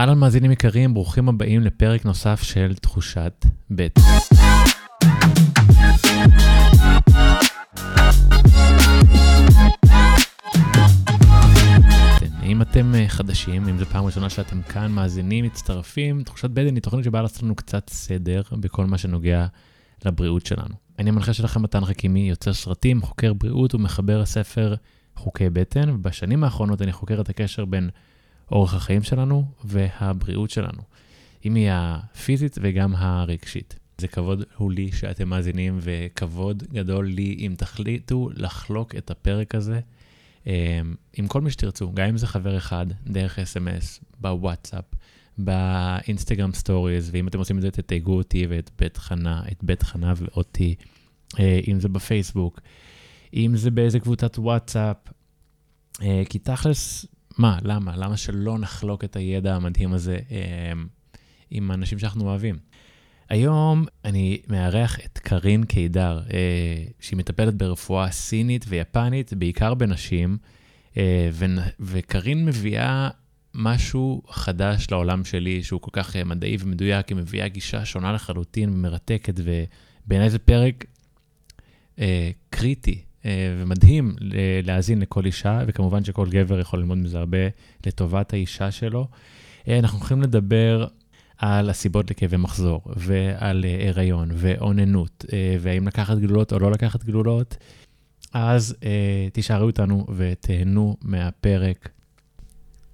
אהלן מאזינים יקרים, ברוכים הבאים לפרק נוסף של תחושת ב'. אם אתם אה, חדשים, אם זו פעם ראשונה שאתם כאן, מאזינים, מצטרפים, תחושת בדן היא תוכנית שבאה לעשות לנו קצת סדר בכל מה שנוגע לבריאות שלנו. אני המנחה שלכם מתן חכימי, יוצר סרטים, חוקר בריאות ומחבר הספר חוקי בטן, ובשנים האחרונות אני חוקר את הקשר בין אורח החיים שלנו והבריאות שלנו, אם היא הפיזית וגם הרגשית. זה כבוד הוא לי שאתם מאזינים, וכבוד גדול לי אם תחליטו לחלוק את הפרק הזה אמ, עם כל מי שתרצו, גם אם זה חבר אחד, דרך אס.אם.אס, בוואטסאפ, באינסטגרם stories, ואם אתם עושים את זה, תתייגו אותי ואת בית חנה, את בית חנה ואותי, אה, אם זה בפייסבוק, אם זה באיזה קבוצת וואטסאפ, אה, כי תכלס, מה, למה? למה שלא נחלוק את הידע המדהים הזה אמ, עם האנשים שאנחנו אוהבים? היום אני מארח את קארין קידר, אה, שהיא מטפלת ברפואה סינית ויפנית, בעיקר בנשים, אה, וקארין מביאה משהו חדש לעולם שלי, שהוא כל כך אה, מדעי ומדויק, היא מביאה גישה שונה לחלוטין ומרתקת, ובעיניי זה פרק אה, קריטי אה, ומדהים להאזין לכל אישה, וכמובן שכל גבר יכול ללמוד מזה הרבה לטובת האישה שלו. אה, אנחנו הולכים לדבר על הסיבות לכאבי מחזור, ועל אה, הריון, ואוננות, והאם לקחת גלולות או לא לקחת גלולות, אז תישארו איתנו ותהנו מהפרק.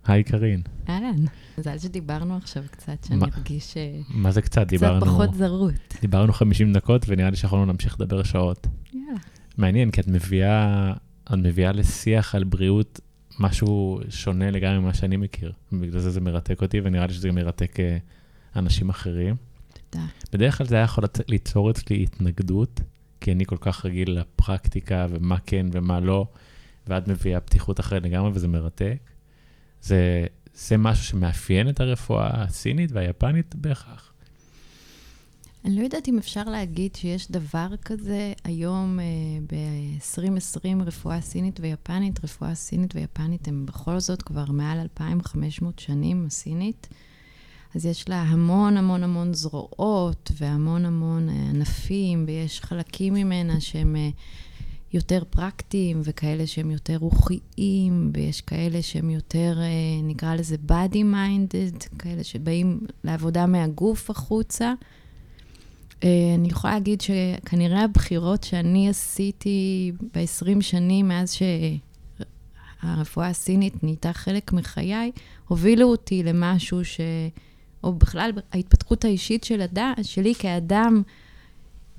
היי קארין. אהלן, מזל שדיברנו עכשיו קצת, שאני ארגיש... מה זה קצת? דיברנו... קצת פחות זרות. דיברנו 50 דקות, ונראה לי שיכולנו להמשיך לדבר שעות. יאללה. מעניין, כי את מביאה, את מביאה לשיח על בריאות משהו שונה לגמרי ממה שאני מכיר. בגלל זה זה מרתק אותי, ונראה לי שזה גם מרתק אה, אנשים אחרים. תודה. בדרך כלל זה היה יכול ליצור אצלי התנגדות, כי אני כל כך רגיל לפרקטיקה ומה כן ומה לא, ואת מביאה פתיחות אחרת לגמרי וזה מרתק. זה, זה משהו שמאפיין את הרפואה הסינית והיפנית בהכרח. אני לא יודעת אם אפשר להגיד שיש דבר כזה היום אה, ב-2020, רפואה סינית ויפנית. רפואה סינית ויפנית הם בכל זאת כבר מעל 2,500 שנים, הסינית. אז יש לה המון המון המון זרועות והמון המון אה, ענפים, ויש חלקים ממנה שהם אה, יותר פרקטיים וכאלה שהם יותר רוחיים, ויש כאלה שהם יותר, נקרא לזה body minded, כאלה שבאים לעבודה מהגוף החוצה. אה, אני יכולה להגיד שכנראה הבחירות שאני עשיתי ב-20 שנים מאז שהרפואה הסינית נהייתה חלק מחיי, הובילו אותי למשהו ש... או בכלל, ההתפתחות האישית של הד... שלי כאדם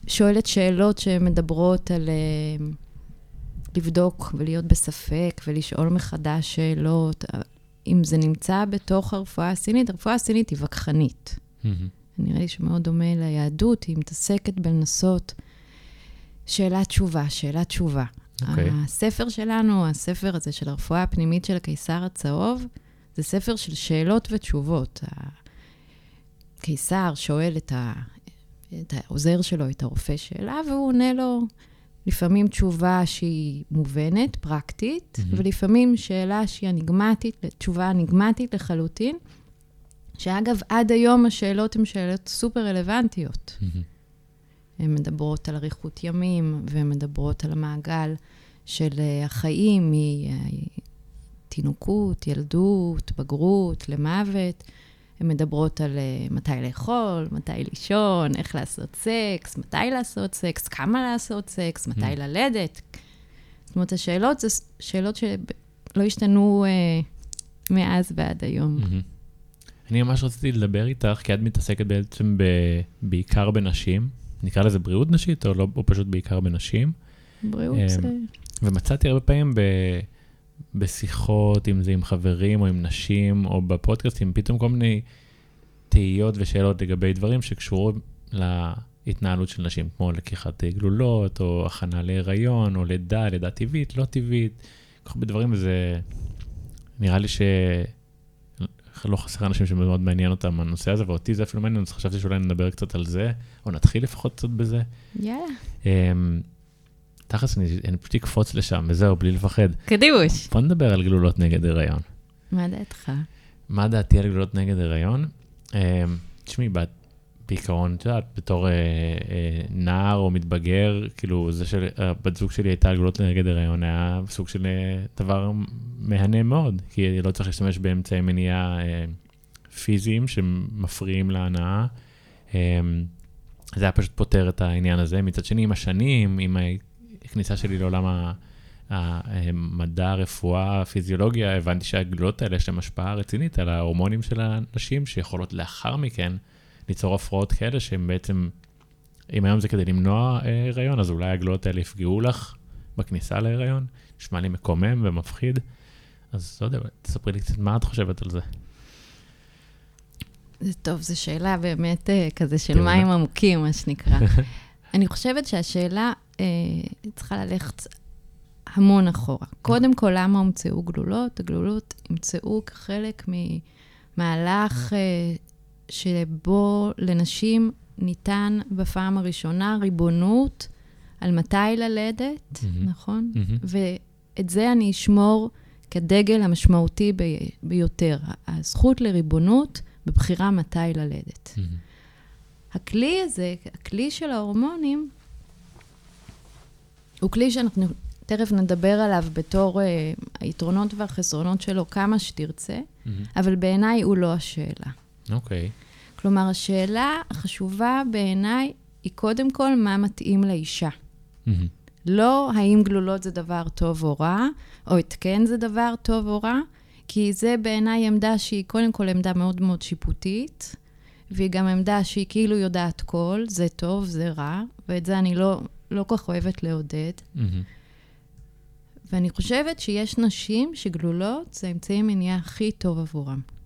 שואלת שאלות שמדברות על uh, לבדוק ולהיות בספק ולשאול מחדש שאלות. אם זה נמצא בתוך הרפואה הסינית, הרפואה הסינית היא וכחנית. Mm-hmm. נראה לי שמאוד דומה ליהדות, היא מתעסקת בלנסות שאלה תשובה, שאלה תשובה. Okay. אוקיי. הספר שלנו, הספר הזה של הרפואה הפנימית של הקיסר הצהוב, זה ספר של שאלות ותשובות. הקיסר שואל את, ה... את העוזר שלו, את הרופא שאלה, והוא עונה לו לפעמים תשובה שהיא מובנת, פרקטית, mm-hmm. ולפעמים שאלה שהיא אניגמטית, תשובה אניגמטית לחלוטין. שאגב, עד היום השאלות הן שאלות סופר רלוונטיות. הן מדברות על אריכות ימים, והן מדברות על המעגל של uh, החיים מתינוקות, ילדות, בגרות, למוות. הן מדברות על uh, מתי לאכול, מתי לישון, איך לעשות סקס, מתי לעשות סקס, כמה לעשות סקס, מתי mm-hmm. ללדת. זאת אומרת, השאלות זה שאלות שלא השתנו uh, מאז ועד היום. Mm-hmm. אני ממש רציתי לדבר איתך, כי את מתעסקת בעצם ב... בעיקר בנשים. נקרא לזה בריאות נשית, או, לא, או פשוט בעיקר בנשים. בריאות זה... אמ, ומצאתי הרבה פעמים ב... בשיחות, אם זה עם חברים או עם נשים, או בפודקאסטים, פתאום כל מיני תהיות ושאלות לגבי דברים שקשורים להתנהלות של נשים, כמו לקיחת גלולות, או הכנה להיריון, או לידה, לידה טבעית, לא טבעית, כל כך הרבה דברים, וזה נראה לי ש... לא חסר אנשים שמאוד מעניין אותם הנושא הזה, ואותי זה אפילו מעניין, אז חשבתי שאולי נדבר קצת על זה, או נתחיל לפחות קצת בזה. יאללה. אמ, תכלס, אני, אני פשוט אקפוץ לשם, וזהו, בלי לפחד. קדימוש. בוא נדבר על גלולות נגד הריון. מה דעתך? מה דעתי על גלולות נגד הריון? אה, תשמעי, בעיקרון, את יודעת, בתור אה, אה, נער או מתבגר, כאילו, זה שהבת זוג שלי הייתה על גלולות נגד הריון היה סוג של אה, דבר מהנה מאוד, כי לא צריך להשתמש באמצעי מניעה אה, פיזיים שמפריעים להנאה. אה, זה היה פשוט פותר את העניין הזה. מצד שני, עם השנים, עם הכניסה שלי לעולם המדע, הרפואה, הפיזיולוגיה, הבנתי שהגלולות האלה יש להם השפעה רצינית על ההורמונים של הנשים, שיכולות לאחר מכן ליצור הפרעות כאלה שהן בעצם, אם היום זה כדי למנוע אה, הריון, אז אולי הגלולות האלה יפגעו לך בכניסה להיריון. נשמע לי מקומם ומפחיד. אז לא יודע, תספרי לי קצת מה את חושבת על זה. זה טוב, זו שאלה באמת אה, כזה של מים עמוקים, מה שנקרא. אני חושבת שהשאלה אה, צריכה ללכת המון אחורה. קודם כל, למה הומצאו גלולות? הגלולות הומצאו כחלק ממהלך אה, שבו לנשים ניתן בפעם הראשונה ריבונות על מתי ללדת, mm-hmm. נכון? Mm-hmm. ואת זה אני אשמור כדגל המשמעותי ב- ביותר, הזכות לריבונות בבחירה מתי ללדת. Mm-hmm. הכלי הזה, הכלי של ההורמונים, הוא כלי שאנחנו תכף נדבר עליו בתור uh, היתרונות והחסרונות שלו כמה שתרצה, mm-hmm. אבל בעיניי הוא לא השאלה. אוקיי. Okay. כלומר, השאלה החשובה בעיניי היא קודם כל מה מתאים לאישה. Mm-hmm. לא האם גלולות זה דבר טוב או רע, או התקן זה דבר טוב או רע, כי זה בעיניי עמדה שהיא קודם כל עמדה מאוד מאוד שיפוטית, והיא גם עמדה שהיא כאילו יודעת כל, זה טוב, זה רע, ואת זה אני לא, לא כל כך אוהבת לעודד. Mm-hmm. ואני חושבת שיש נשים שגלולות זה האמצעי המניעה הכי טוב עבורם.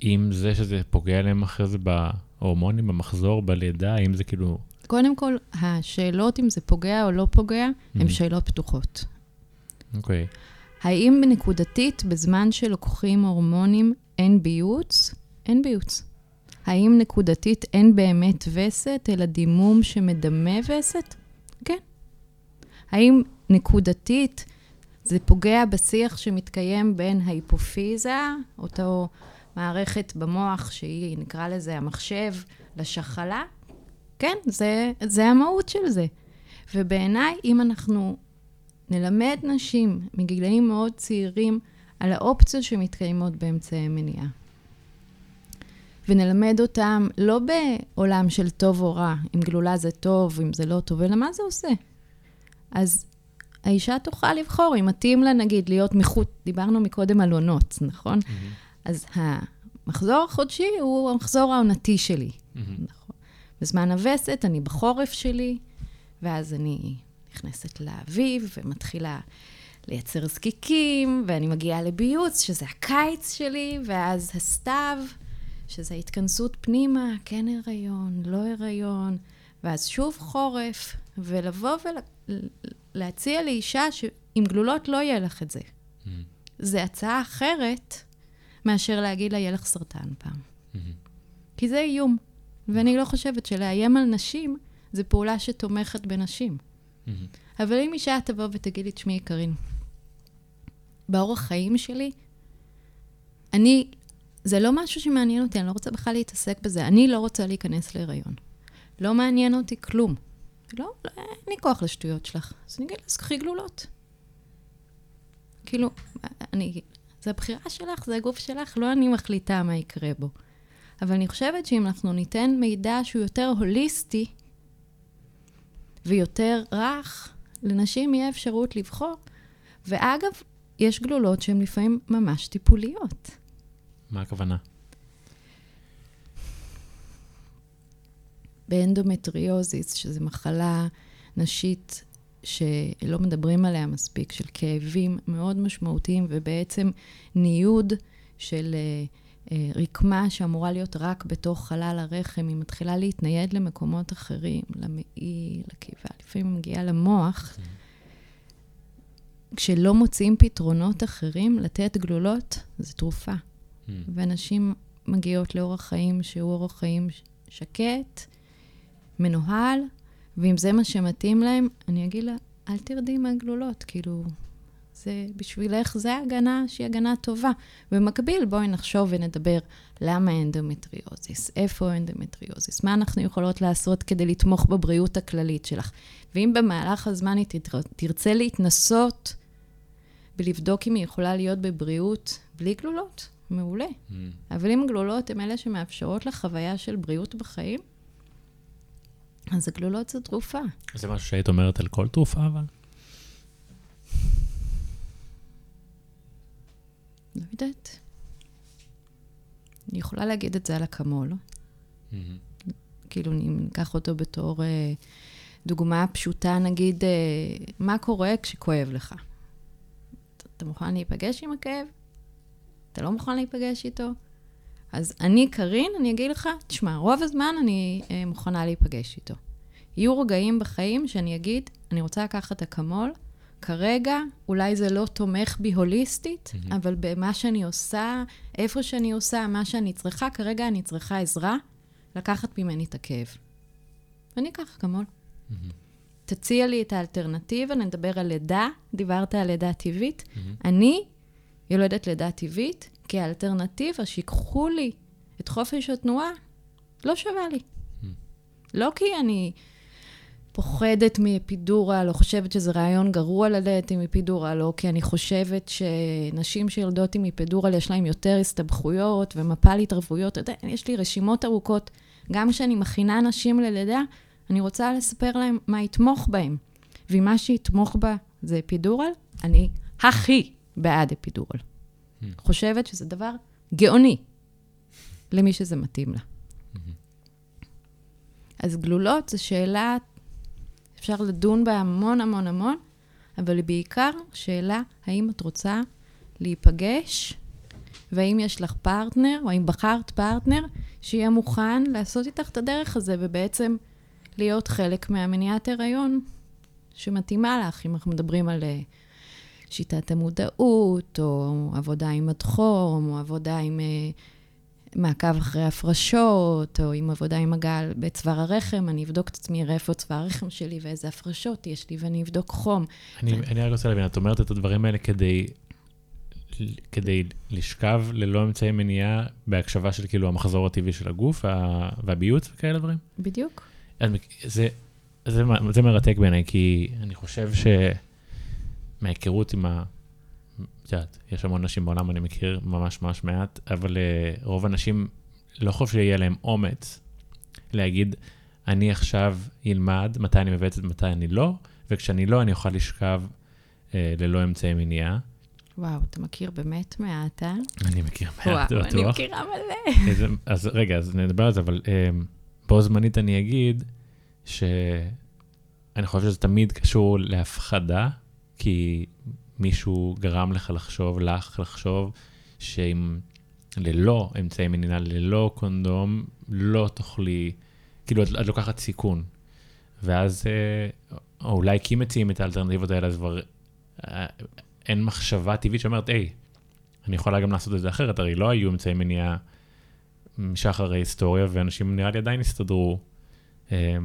עם זה שזה פוגע להם אחרי זה בהורמונים, במחזור, בלידה, האם זה כאילו... קודם כל, השאלות אם זה פוגע או לא פוגע, mm-hmm. הן שאלות פתוחות. אוקיי. Okay. האם נקודתית, בזמן שלוקחים הורמונים, אין ביוץ? אין ביוץ. האם נקודתית אין באמת וסת, אלא דימום שמדמה וסת? כן. האם נקודתית זה פוגע בשיח שמתקיים בין ההיפופיזה, אותו מערכת במוח שהיא, נקרא לזה המחשב, לשחלה? כן, זה, זה המהות של זה. ובעיניי, אם אנחנו נלמד נשים מגילאים מאוד צעירים על האופציות שמתקיימות באמצעי מניעה. ונלמד אותם לא בעולם של טוב או רע, אם גלולה זה טוב, אם זה לא טוב, אלא מה זה עושה. אז האישה תוכל לבחור, אם מתאים לה, נגיד, להיות מחוץ, דיברנו מקודם על עונות, נכון? Mm-hmm. אז המחזור החודשי הוא המחזור העונתי שלי. Mm-hmm. נכון. בזמן הווסת, אני בחורף שלי, ואז אני נכנסת לאביב ומתחילה לייצר זקיקים, ואני מגיעה לביוץ, שזה הקיץ שלי, ואז הסתיו, שזה התכנסות פנימה, כן הריון, לא הריון, ואז שוב חורף, ולבוא ולהציע לאישה שעם גלולות לא יהיה לך את זה. Mm-hmm. זה הצעה אחרת מאשר להגיד לה, יהיה לך סרטן פעם. כי זה איום. ואני לא חושבת שלאיים על נשים זה פעולה שתומכת בנשים. אבל אם אישה תבוא ותגיד לי, תשמעי, קארין, באורח חיים שלי, אני, זה לא משהו שמעניין אותי, אני לא רוצה בכלל להתעסק בזה. אני לא רוצה להיכנס להיריון. לא מעניין אותי כלום. לא, לא, אין לי כוח לשטויות שלך. אז אני אגיד לה, אז קחי גלולות. כאילו, אני, זה הבחירה שלך, זה הגוף שלך, לא אני מחליטה מה יקרה בו. אבל אני חושבת שאם אנחנו ניתן מידע שהוא יותר הוליסטי, ויותר רך, לנשים יהיה אפשרות לבחור. ואגב, יש גלולות שהן לפעמים ממש טיפוליות. מה הכוונה? באנדומטריוזיס, שזו מחלה נשית שלא מדברים עליה מספיק, של כאבים מאוד משמעותיים, ובעצם ניוד של uh, אה, רקמה שאמורה להיות רק בתוך חלל הרחם, היא מתחילה להתנייד למקומות אחרים, למעי, לקיבה, לפעמים מגיעה למוח. כשלא מוצאים פתרונות אחרים, לתת גלולות זה תרופה. Mm. ונשים מגיעות לאורח חיים שהוא אורח חיים שקט, מנוהל, ואם זה מה שמתאים להם, אני אגיד לה, אל תרדי מהגלולות, כאילו, זה בשבילך זה הגנה שהיא הגנה טובה. במקביל, בואי נחשוב ונדבר למה אנדומטריוזיס, איפה אנדומטריוזיס, מה אנחנו יכולות לעשות כדי לתמוך בבריאות הכללית שלך. ואם במהלך הזמן היא תרצה להתנסות ולבדוק אם היא יכולה להיות בבריאות בלי גלולות, מעולה. Mm. אבל אם גלולות הן אלה שמאפשרות לך חוויה של בריאות בחיים, אז הגלולות זו תרופה. זה משהו שהיית אומרת על כל תרופה, אבל? לא יודעת. אני יכולה להגיד את זה על אקמול. Mm-hmm. כאילו, אם ניקח אותו בתור אה, דוגמה פשוטה, נגיד, אה, מה קורה כשכואב לך? אתה מוכן להיפגש עם הכאב? אתה לא מוכן להיפגש איתו? אז אני, קארין, אני אגיד לך, תשמע, רוב הזמן אני אה, מוכנה להיפגש איתו. יהיו רגעים בחיים שאני אגיד, אני רוצה לקחת אקמול, כרגע אולי זה לא תומך בי הוליסטית, mm-hmm. אבל במה שאני עושה, איפה שאני עושה, מה שאני צריכה, כרגע אני צריכה עזרה לקחת ממני את הכאב. ואני אקח אקמול. Mm-hmm. תציע לי את האלטרנטיבה, נדבר על לידה, דיברת על לידה טבעית. Mm-hmm. אני יולדת לידה טבעית, כי האלטרנטיבה שיקחו לי את חופש התנועה, לא שווה לי. Mm-hmm. לא כי אני פוחדת מאפידורל, או חושבת שזה רעיון גרוע ללדת עם אפידורל, או כי אני חושבת שנשים שיולדות עם אפידורל יש להן יותר הסתבכויות ומפל התערבויות. אתה יודע, יש לי רשימות ארוכות. גם כשאני מכינה נשים ללידה, אני רוצה לספר להם מה יתמוך בהם. ואם מה שיתמוך בה זה אפידורל, אני הכי בעד אפידורל. Mm. חושבת שזה דבר גאוני למי שזה מתאים לה. אז גלולות זו שאלה אפשר לדון בה המון המון המון, אבל היא בעיקר שאלה האם את רוצה להיפגש, והאם יש לך פרטנר, או האם בחרת פרטנר, שיהיה מוכן לעשות איתך את הדרך הזה, ובעצם להיות חלק מהמניעת הריון שמתאימה לך, אם אנחנו מדברים על אה, שיטת המודעות, או עבודה עם המדחום, או עבודה עם אה, מעקב אחרי הפרשות, או עם עבודה עם הגל בצוואר הרחם, אני אבדוק את עצמי, אראה איפה צוואר הרחם שלי ואיזה הפרשות יש לי, ואני אבדוק חום. אני, ו... אני רק רוצה להבין, את אומרת את הדברים האלה כדי, כדי לשכב ללא אמצעי מניעה בהקשבה של כאילו המחזור הטבעי של הגוף וה, והביוץ וכאלה דברים? בדיוק. זה, זה, זה מרתק בעיניי, כי אני חושב שמההיכרות עם ה... את יודעת, יש המון נשים בעולם, אני מכיר ממש ממש מעט, אבל uh, רוב הנשים, לא חושב שיהיה להם אומץ להגיד, אני עכשיו אלמד מתי אני מבצעת ומתי אני לא, וכשאני לא, אני אוכל לשכב uh, ללא אמצעי מניעה. וואו, אתה מכיר באמת מעט, אה? אני מכיר מעט, בטוח. וואו, אני מכירה מלא. איזה, אז רגע, אז נדבר על זה, אבל um, בו זמנית אני אגיד שאני חושב שזה תמיד קשור להפחדה, כי מישהו גרם לך לחשוב, לך לחשוב, שאם ללא אמצעי מניעה, ללא קונדום, לא תוכלי, כאילו, את, את לוקחת סיכון. ואז, אה, או אולי כי מציעים את האלטרנטיבות האלה, אז כבר אה, אין מחשבה טבעית שאומרת, היי, אני יכולה גם לעשות את זה אחרת, הרי לא היו אמצעי מניעה משחר ההיסטוריה, ואנשים נראה לי עדיין הסתדרו, אה,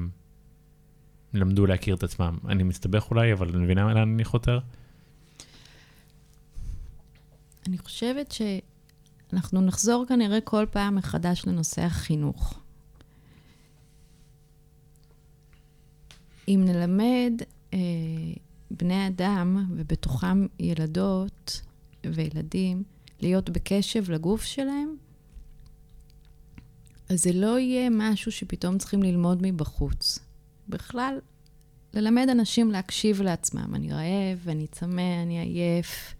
למדו להכיר את עצמם. אני מסתבך אולי, אבל אני מבינה לאן אני חותר? אני חושבת שאנחנו נחזור כנראה כל פעם מחדש לנושא החינוך. אם נלמד אה, בני אדם, ובתוכם ילדות וילדים, להיות בקשב לגוף שלהם, אז זה לא יהיה משהו שפתאום צריכים ללמוד מבחוץ. בכלל, ללמד אנשים להקשיב לעצמם. אני רעב, אני צמא, אני עייף,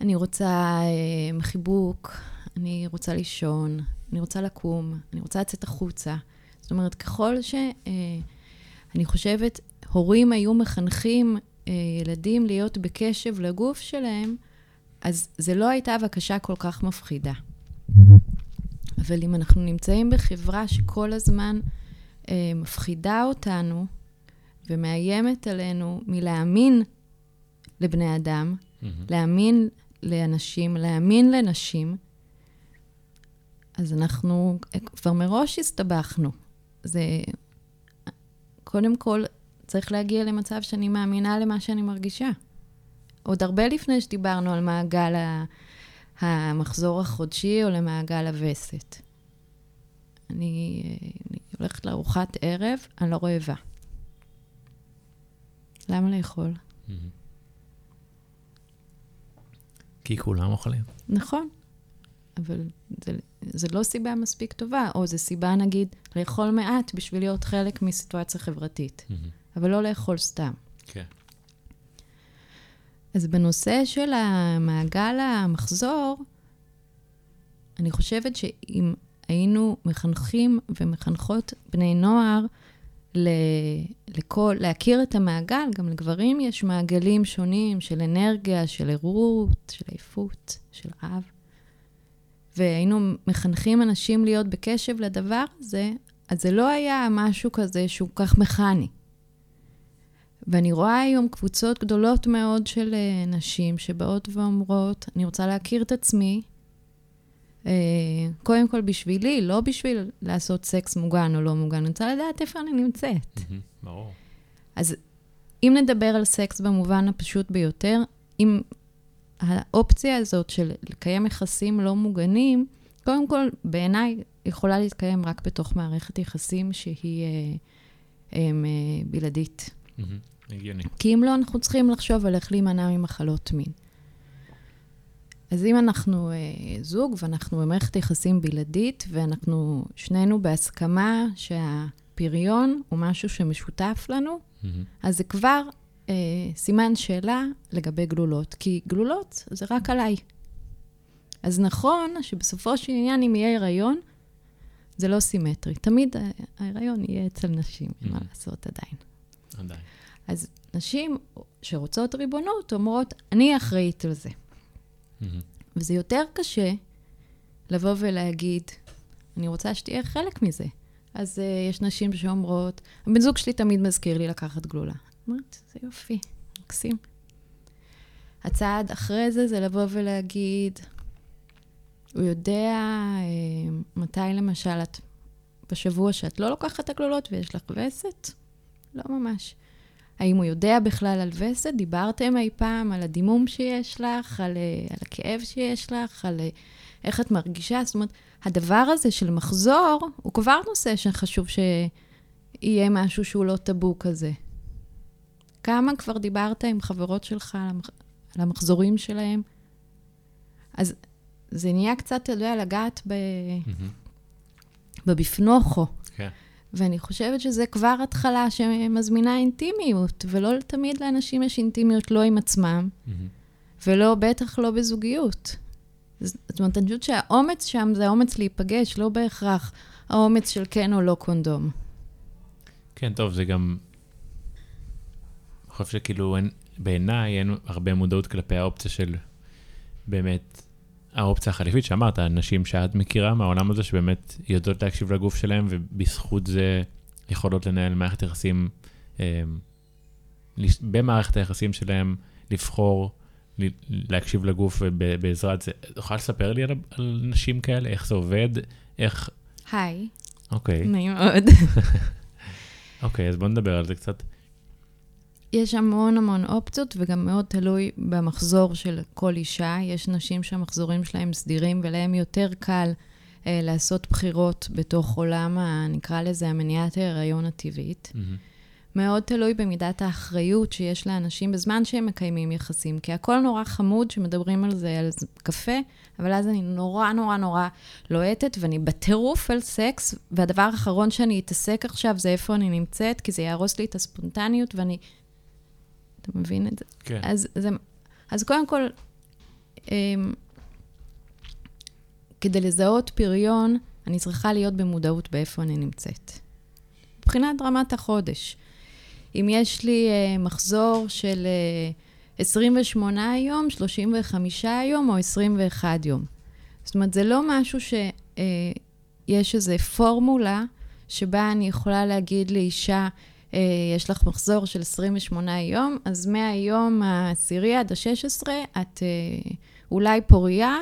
אני רוצה אה, חיבוק, אני רוצה לישון, אני רוצה לקום, אני רוצה לצאת החוצה. זאת אומרת, ככל ש... אה, אני חושבת, הורים היו מחנכים אה, ילדים להיות בקשב לגוף שלהם, אז זה לא הייתה בקשה כל כך מפחידה. אבל אם אנחנו נמצאים בחברה שכל הזמן אה, מפחידה אותנו ומאיימת עלינו מלהאמין לבני אדם, mm-hmm. להאמין לאנשים, להאמין לנשים, אז אנחנו כבר מראש הסתבכנו. זה... קודם כל, צריך להגיע למצב שאני מאמינה למה שאני מרגישה. עוד הרבה לפני שדיברנו על מעגל המחזור החודשי או למעגל הווסת. אני, אני הולכת לארוחת ערב, אני לא רעבה. למה לאכול? כי כולם אוכלים. נכון, אבל זה, זה לא סיבה מספיק טובה, או זו סיבה, נגיד, לאכול מעט בשביל להיות חלק מסיטואציה חברתית, אבל לא לאכול סתם. כן. אז בנושא של המעגל המחזור, אני חושבת שאם היינו מחנכים ומחנכות בני נוער לכל, להכיר את המעגל, גם לגברים יש מעגלים שונים של אנרגיה, של ערות, של עייפות, של אב. והיינו מחנכים אנשים להיות בקשב לדבר הזה, אז זה לא היה משהו כזה שהוא כך מכני. ואני רואה היום קבוצות גדולות מאוד של uh, נשים שבאות ואומרות, אני רוצה להכיר את עצמי, קודם כל בשבילי, לא בשביל לעשות סקס מוגן או לא מוגן, אני רוצה לדעת איפה אני נמצאת. ברור. אז אם נדבר על סקס במובן הפשוט ביותר, אם האופציה הזאת של לקיים יחסים לא מוגנים, קודם כל, בעיניי, יכולה להתקיים רק בתוך מערכת יחסים שהיא אה, אה, אה, בלעדית. הגיוני. כי אם לא, אנחנו צריכים לחשוב על איך להימנע ממחלות מין. אז אם אנחנו אה, זוג ואנחנו במערכת יחסים בלעדית, ואנחנו שנינו בהסכמה שהפריון הוא משהו שמשותף לנו, Mm-hmm. אז זה כבר אה, סימן שאלה לגבי גלולות, כי גלולות זה רק עליי. אז נכון שבסופו של עניין, אם יהיה הריון, זה לא סימטרי. תמיד ההיריון יהיה אצל נשים, mm-hmm. מה לעשות עדיין. עדיין. אז נשים שרוצות ריבונות אומרות, אני אחראית על זה. Mm-hmm. וזה יותר קשה לבוא ולהגיד, אני רוצה שתהיה חלק מזה. אז uh, יש נשים שאומרות, הבן זוג שלי תמיד מזכיר לי לקחת גלולה. אומרת, זה יופי, מקסים. הצעד אחרי זה זה לבוא ולהגיד, הוא יודע אה, מתי למשל את, בשבוע שאת לא לוקחת את הגלולות ויש לך וסת? לא ממש. האם הוא יודע בכלל על וסת? דיברתם אי פעם על הדימום שיש לך, על, אה, על הכאב שיש לך, על אה, איך את מרגישה? זאת אומרת, הדבר הזה של מחזור, הוא כבר נושא שחשוב שיהיה משהו שהוא לא טאבו כזה. כמה כבר דיברת עם חברות שלך על, המח... על המחזורים שלהם? אז זה נהיה קצת, אתה יודע, לגעת ב... בבפנוכו. כן. ואני חושבת שזה כבר התחלה שמזמינה אינטימיות, ולא תמיד לאנשים יש אינטימיות לא עם עצמם, ולא, בטח לא בזוגיות. זאת אומרת, אני חושבת שהאומץ שם זה האומץ להיפגש, לא בהכרח האומץ של כן או לא קונדום. כן, טוב, זה גם... אני חושב שכאילו, אין, בעיניי אין הרבה מודעות כלפי האופציה של באמת, האופציה החליפית שאמרת, נשים שאת מכירה מהעולם הזה, שבאמת יודעות להקשיב לגוף שלהם, ובזכות זה יכולות לנהל מערכת יחסים, אה, במערכת היחסים שלהם, לבחור להקשיב לגוף ובעזרת זה. יכולה לספר לי על, על נשים כאלה? איך זה עובד? איך... היי, אוקיי, נעים מאוד. אוקיי, אז בוא נדבר על זה קצת. יש המון המון אופציות, וגם מאוד תלוי במחזור של כל אישה. יש נשים שהמחזורים שלהם סדירים, ולהם יותר קל אה, לעשות בחירות בתוך עולם, ה, נקרא לזה, המניעת ההיריון הטבעית. מהמם. מאוד תלוי במידת האחריות שיש לאנשים בזמן שהם מקיימים יחסים, כי הכל נורא חמוד שמדברים על זה, על קפה, אבל אז אני נורא נורא נורא לוהטת, ואני בטירוף על סקס, והדבר האחרון שאני אתעסק עכשיו זה איפה אני נמצאת, כי זה יהרוס לי את הספונטניות, ואני... אתה מבין את זה? כן. אז, זה, אז קודם כל, אמ, כדי לזהות פריון, אני צריכה להיות במודעות באיפה אני נמצאת. מבחינת רמת החודש. אם יש לי uh, מחזור של uh, 28 יום, 35 יום או 21 יום. זאת אומרת, זה לא משהו שיש uh, איזו פורמולה שבה אני יכולה להגיד לאישה, יש לך מחזור של 28 יום, אז מהיום העשירי עד ה-16 את uh, אולי פוריה.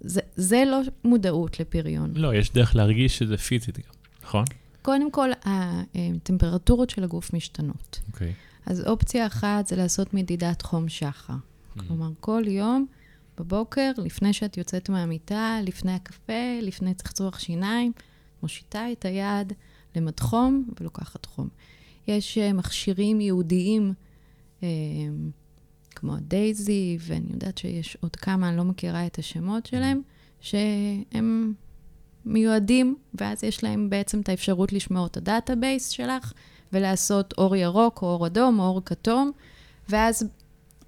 זה, זה לא מודעות לפריון. לא, יש דרך להרגיש שזה פיזית גם, נכון? קודם כל, הטמפרטורות של הגוף משתנות. אוקיי. אז אופציה אחת זה לעשות מדידת חום שחר. כלומר, כל יום בבוקר, לפני שאת יוצאת מהמיטה, לפני הקפה, לפני צחצוח שיניים, מושיטה את היד למד חום ולוקחת חום. יש uh, מכשירים ייעודיים, uh, כמו ה Daisy, ואני יודעת שיש עוד כמה, אני לא מכירה את השמות שלהם, שהם מיועדים, ואז יש להם בעצם את האפשרות לשמור את ה database שלך, ולעשות אור ירוק, או אור אדום, או אור כתום, ואז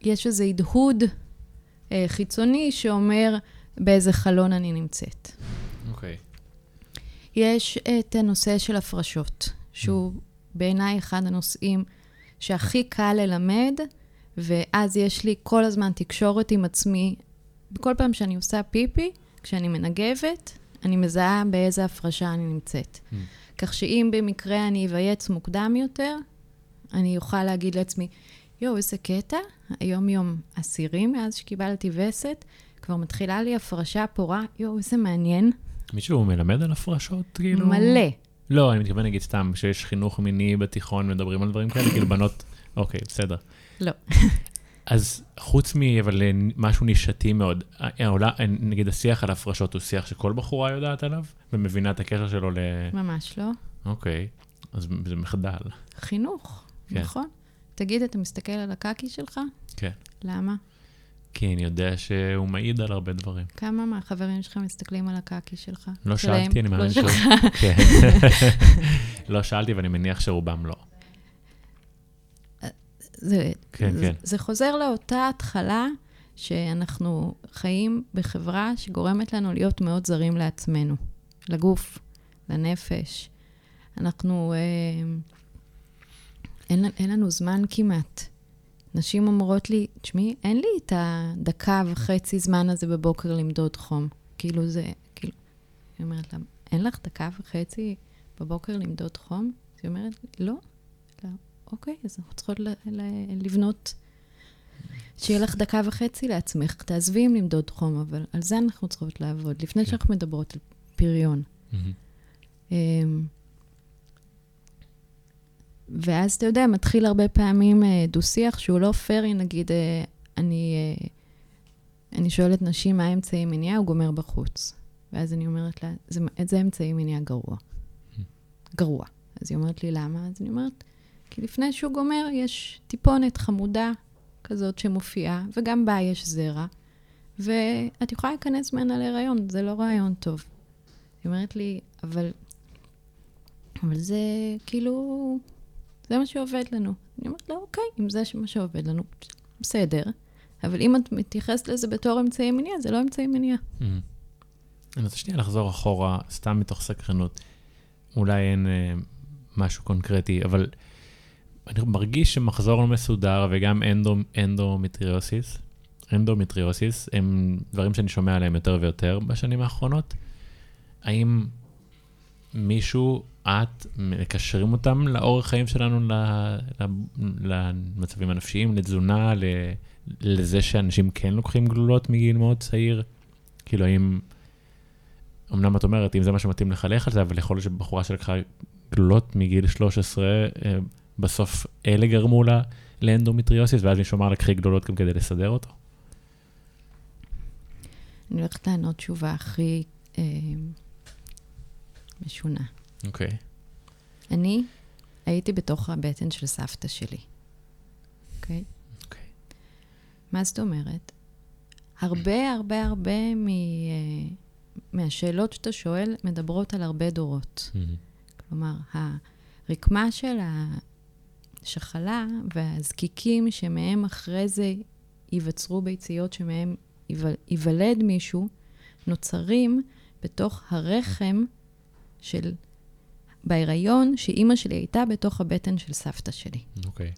יש איזה הדהוד אה, חיצוני שאומר באיזה חלון אני נמצאת. יש את הנושא של הפרשות, שהוא בעיניי אחד הנושאים שהכי קל ללמד, ואז יש לי כל הזמן תקשורת עם עצמי. בכל פעם שאני עושה פיפי, כשאני מנגבת, אני מזהה באיזה הפרשה אני נמצאת. Mm. כך שאם במקרה אני אבייץ מוקדם יותר, אני אוכל להגיד לעצמי, יואו, איזה קטע, היום יום עשירי מאז שקיבלתי וסת, כבר מתחילה לי הפרשה פורה, יואו, איזה מעניין. מישהו מלמד על הפרשות, כאילו? מלא. לא, אני מתכוון להגיד סתם, שיש חינוך מיני בתיכון, מדברים על דברים כאלה, כאילו בנות, אוקיי, בסדר. לא. אז חוץ מ... אבל אה, משהו נישתי מאוד, העולה, אה, נגיד השיח על הפרשות הוא שיח שכל בחורה יודעת עליו, ומבינה את הקשר שלו ל... ממש לא. אוקיי, אז זה מחדל. חינוך, כן. נכון. תגיד, אתה מסתכל על הקקי שלך? כן. למה? כי אני יודע שהוא מעיד על הרבה דברים. כמה מהחברים שלך מסתכלים על הקקי שלך? לא שלהם? שאלתי, אני לא מאמין שלך. כן. לא שאלתי, ואני מניח שרובם לא. זה, כן, זה, כן. זה חוזר לאותה התחלה שאנחנו חיים בחברה שגורמת לנו להיות מאוד זרים לעצמנו, לגוף, לנפש. אנחנו, אה, אין, אין לנו זמן כמעט. נשים אומרות לי, תשמעי, אין לי את הדקה וחצי זמן הזה בבוקר למדוד חום. כאילו זה, כאילו, היא אומרת לה, אין לך דקה וחצי בבוקר למדוד חום? אז היא אומרת, לא. לא. אוקיי, אז אנחנו צריכות ל- ל- לבנות, שיהיה לך דקה וחצי לעצמך. תעזבי אם למדוד חום, אבל על זה אנחנו צריכות לעבוד, לפני כן. שאנחנו מדברות על פריון. מהמם. ואז אתה יודע, מתחיל הרבה פעמים אה, דו-שיח שהוא לא פרי, נגיד, אה, אני, אה, אני שואלת נשים מה האמצעי מניעה, הוא גומר בחוץ. ואז אני אומרת לה, זה, את זה אמצעי מניעה גרוע. גרוע. אז היא אומרת לי, למה? אז אני אומרת, כי לפני שהוא גומר, יש טיפונת חמודה כזאת שמופיעה, וגם בה יש זרע, ואת יכולה להיכנס ממנה להיריון, זה לא רעיון טוב. היא אומרת לי, אבל, אבל זה כאילו, זה מה שעובד לנו. אני אומרת לה, אוקיי, אם זה מה שעובד לנו, בסדר. אבל אם את מתייחסת לזה בתור אמצעי מניעה, זה לא אמצעי מניעה. מהמם. אני רוצה שנייה לחזור אחורה, סתם מתוך סקרנות. אולי אין אה, משהו קונקרטי, אבל אני מרגיש שמחזור לא מסודר וגם אנדו, אנדומטריוסיס, אנדומטריוסיס, הם דברים שאני שומע עליהם יותר ויותר בשנים האחרונות. האם מישהו, את, מקשרים אותם לאורח חיים שלנו, למצבים הנפשיים, לתזונה, לזה שאנשים כן לוקחים גלולות מגיל מאוד צעיר? כאילו, האם... אמנם את אומרת, אם זה מה שמתאים לך, לך על זה, אבל יכול להיות שבחורה שלקחה גלולות מגיל 13, אה, בסוף אלה גרמו לה לאנדומטריוסיס, ואז מישהו אמר לה, קחי גלולות גם כדי לסדר אותו? אני הולכת לענות תשובה הכי אה, משונה. אוקיי. אני הייתי בתוך הבטן של סבתא שלי, אוקיי? אוקיי. מה זאת אומרת? הרבה, הרבה, הרבה מ, אה, מהשאלות שאתה שואל מדברות על הרבה דורות. מהמם. כלומר, הרקמה של השחלה והזקיקים שמהם אחרי זה ייווצרו ביציות שמהם ייוול- ייוולד מישהו, נוצרים בתוך הרחם של, בהיריון, שאימא שלי הייתה בתוך הבטן של סבתא שלי. אוקיי.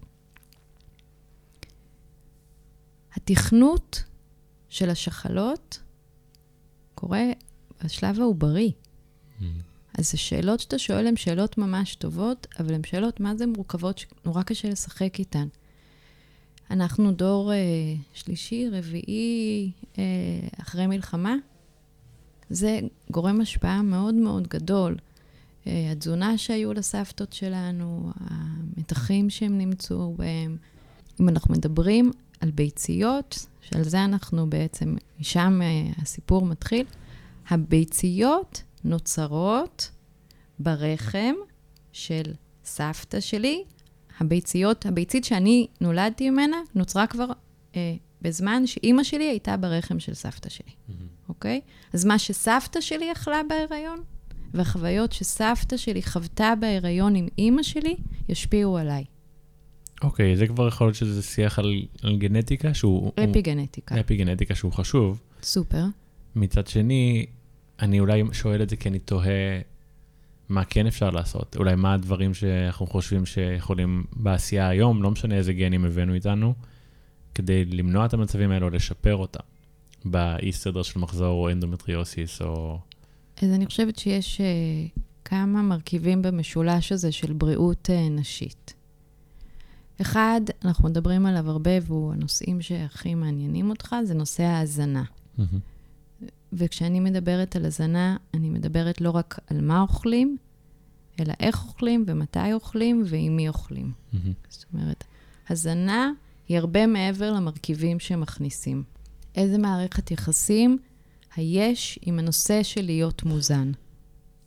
התכנות של השחלות קורה בשלב העוברי. מהמם. אז השאלות שאתה שואל הן שאלות ממש טובות, אבל הן שאלות מה זה מורכבות, שנורא קשה לשחק איתן. אנחנו דור אה, שלישי, רביעי, אה, אחרי מלחמה. זה גורם השפעה מאוד מאוד גדול. אה, התזונה שהיו לסבתות שלנו, המתחים שהם נמצאו בהם. אם אנחנו מדברים על ביציות, שעל זה אנחנו בעצם, משם אה, הסיפור מתחיל, הביציות נוצרות ברחם של סבתא שלי. הביציות, הביצית שאני נולדתי ממנה, נוצרה כבר אה, בזמן שאימא שלי הייתה ברחם של סבתא שלי, אוקיי? אז מה שסבתא שלי אכלה בהיריון, והחוויות שסבתא שלי חוותה בהיריון עם אימא שלי, ישפיעו עליי. אוקיי, זה כבר יכול להיות שזה שיח על, על גנטיקה שהוא... אפיגנטיקה. הוא, אפיגנטיקה שהוא חשוב. סופר. מצד שני, אני אולי שואל את זה כי אני תוהה מה כן אפשר לעשות. אולי מה הדברים שאנחנו חושבים שיכולים בעשייה היום, לא משנה איזה גנים הבאנו איתנו, כדי למנוע את המצבים האלו לשפר אותם. באי סדר של מחזור או אנדומטריוסיס או... אז אני חושבת שיש uh, כמה מרכיבים במשולש הזה של בריאות uh, נשית. אחד, אנחנו מדברים עליו הרבה, והוא הנושאים שהכי מעניינים אותך, זה נושא ההזנה. Mm-hmm. וכשאני מדברת על הזנה, אני מדברת לא רק על מה אוכלים, אלא איך אוכלים ומתי אוכלים ועם מי אוכלים. Mm-hmm. זאת אומרת, הזנה היא הרבה מעבר למרכיבים שמכניסים. איזה מערכת יחסים היש עם הנושא של להיות מוזן.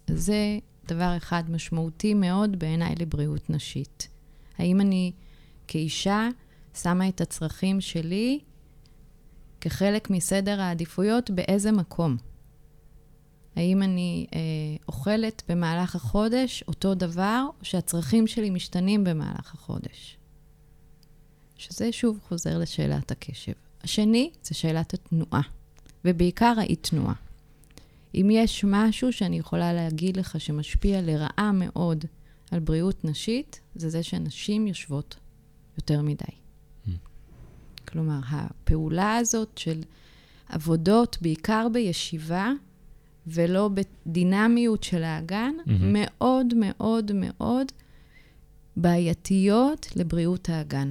זה דבר אחד משמעותי מאוד בעיניי לבריאות נשית. האם אני כאישה שמה את הצרכים שלי כחלק מסדר העדיפויות באיזה מקום? האם אני אה, אוכלת במהלך החודש אותו דבר, או שהצרכים שלי משתנים במהלך החודש? שזה שוב חוזר לשאלת הקשב. השני זה שאלת התנועה, ובעיקר האי-תנועה. אם יש משהו שאני יכולה להגיד לך שמשפיע לרעה מאוד על בריאות נשית, זה זה שנשים יושבות יותר מדי. Mm. כלומר, הפעולה הזאת של עבודות, בעיקר בישיבה, ולא בדינמיות של האגן, Mhm. מאוד מאוד מאוד בעייתיות לבריאות האגן.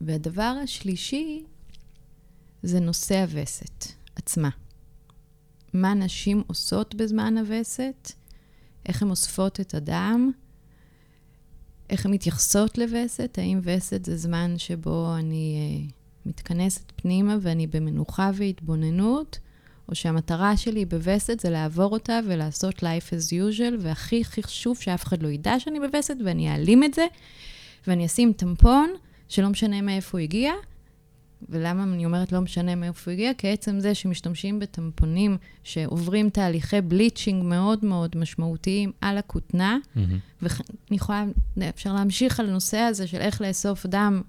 והדבר השלישי זה נושא הווסת עצמה. מה נשים עושות בזמן הווסת, איך הן אוספות את הדם, איך הן מתייחסות לווסת, האם וסת זה זמן שבו אני uh, מתכנסת פנימה ואני במנוחה והתבוננות, או שהמטרה שלי בווסת זה לעבור אותה ולעשות life as usual, והכי הכי חשוב שאף אחד לא ידע שאני בווסת, ואני אעלים את זה, ואני אשים טמפון, שלא משנה מאיפה הוא הגיע. ולמה אני אומרת לא משנה מאיפה הוא הגיע? כי עצם זה שמשתמשים בטמפונים שעוברים תהליכי בליצ'ינג מאוד מאוד משמעותיים על הכותנה, Mm-hmm. ואני יכולה, אפשר להמשיך על הנושא הזה של איך לאסוף דם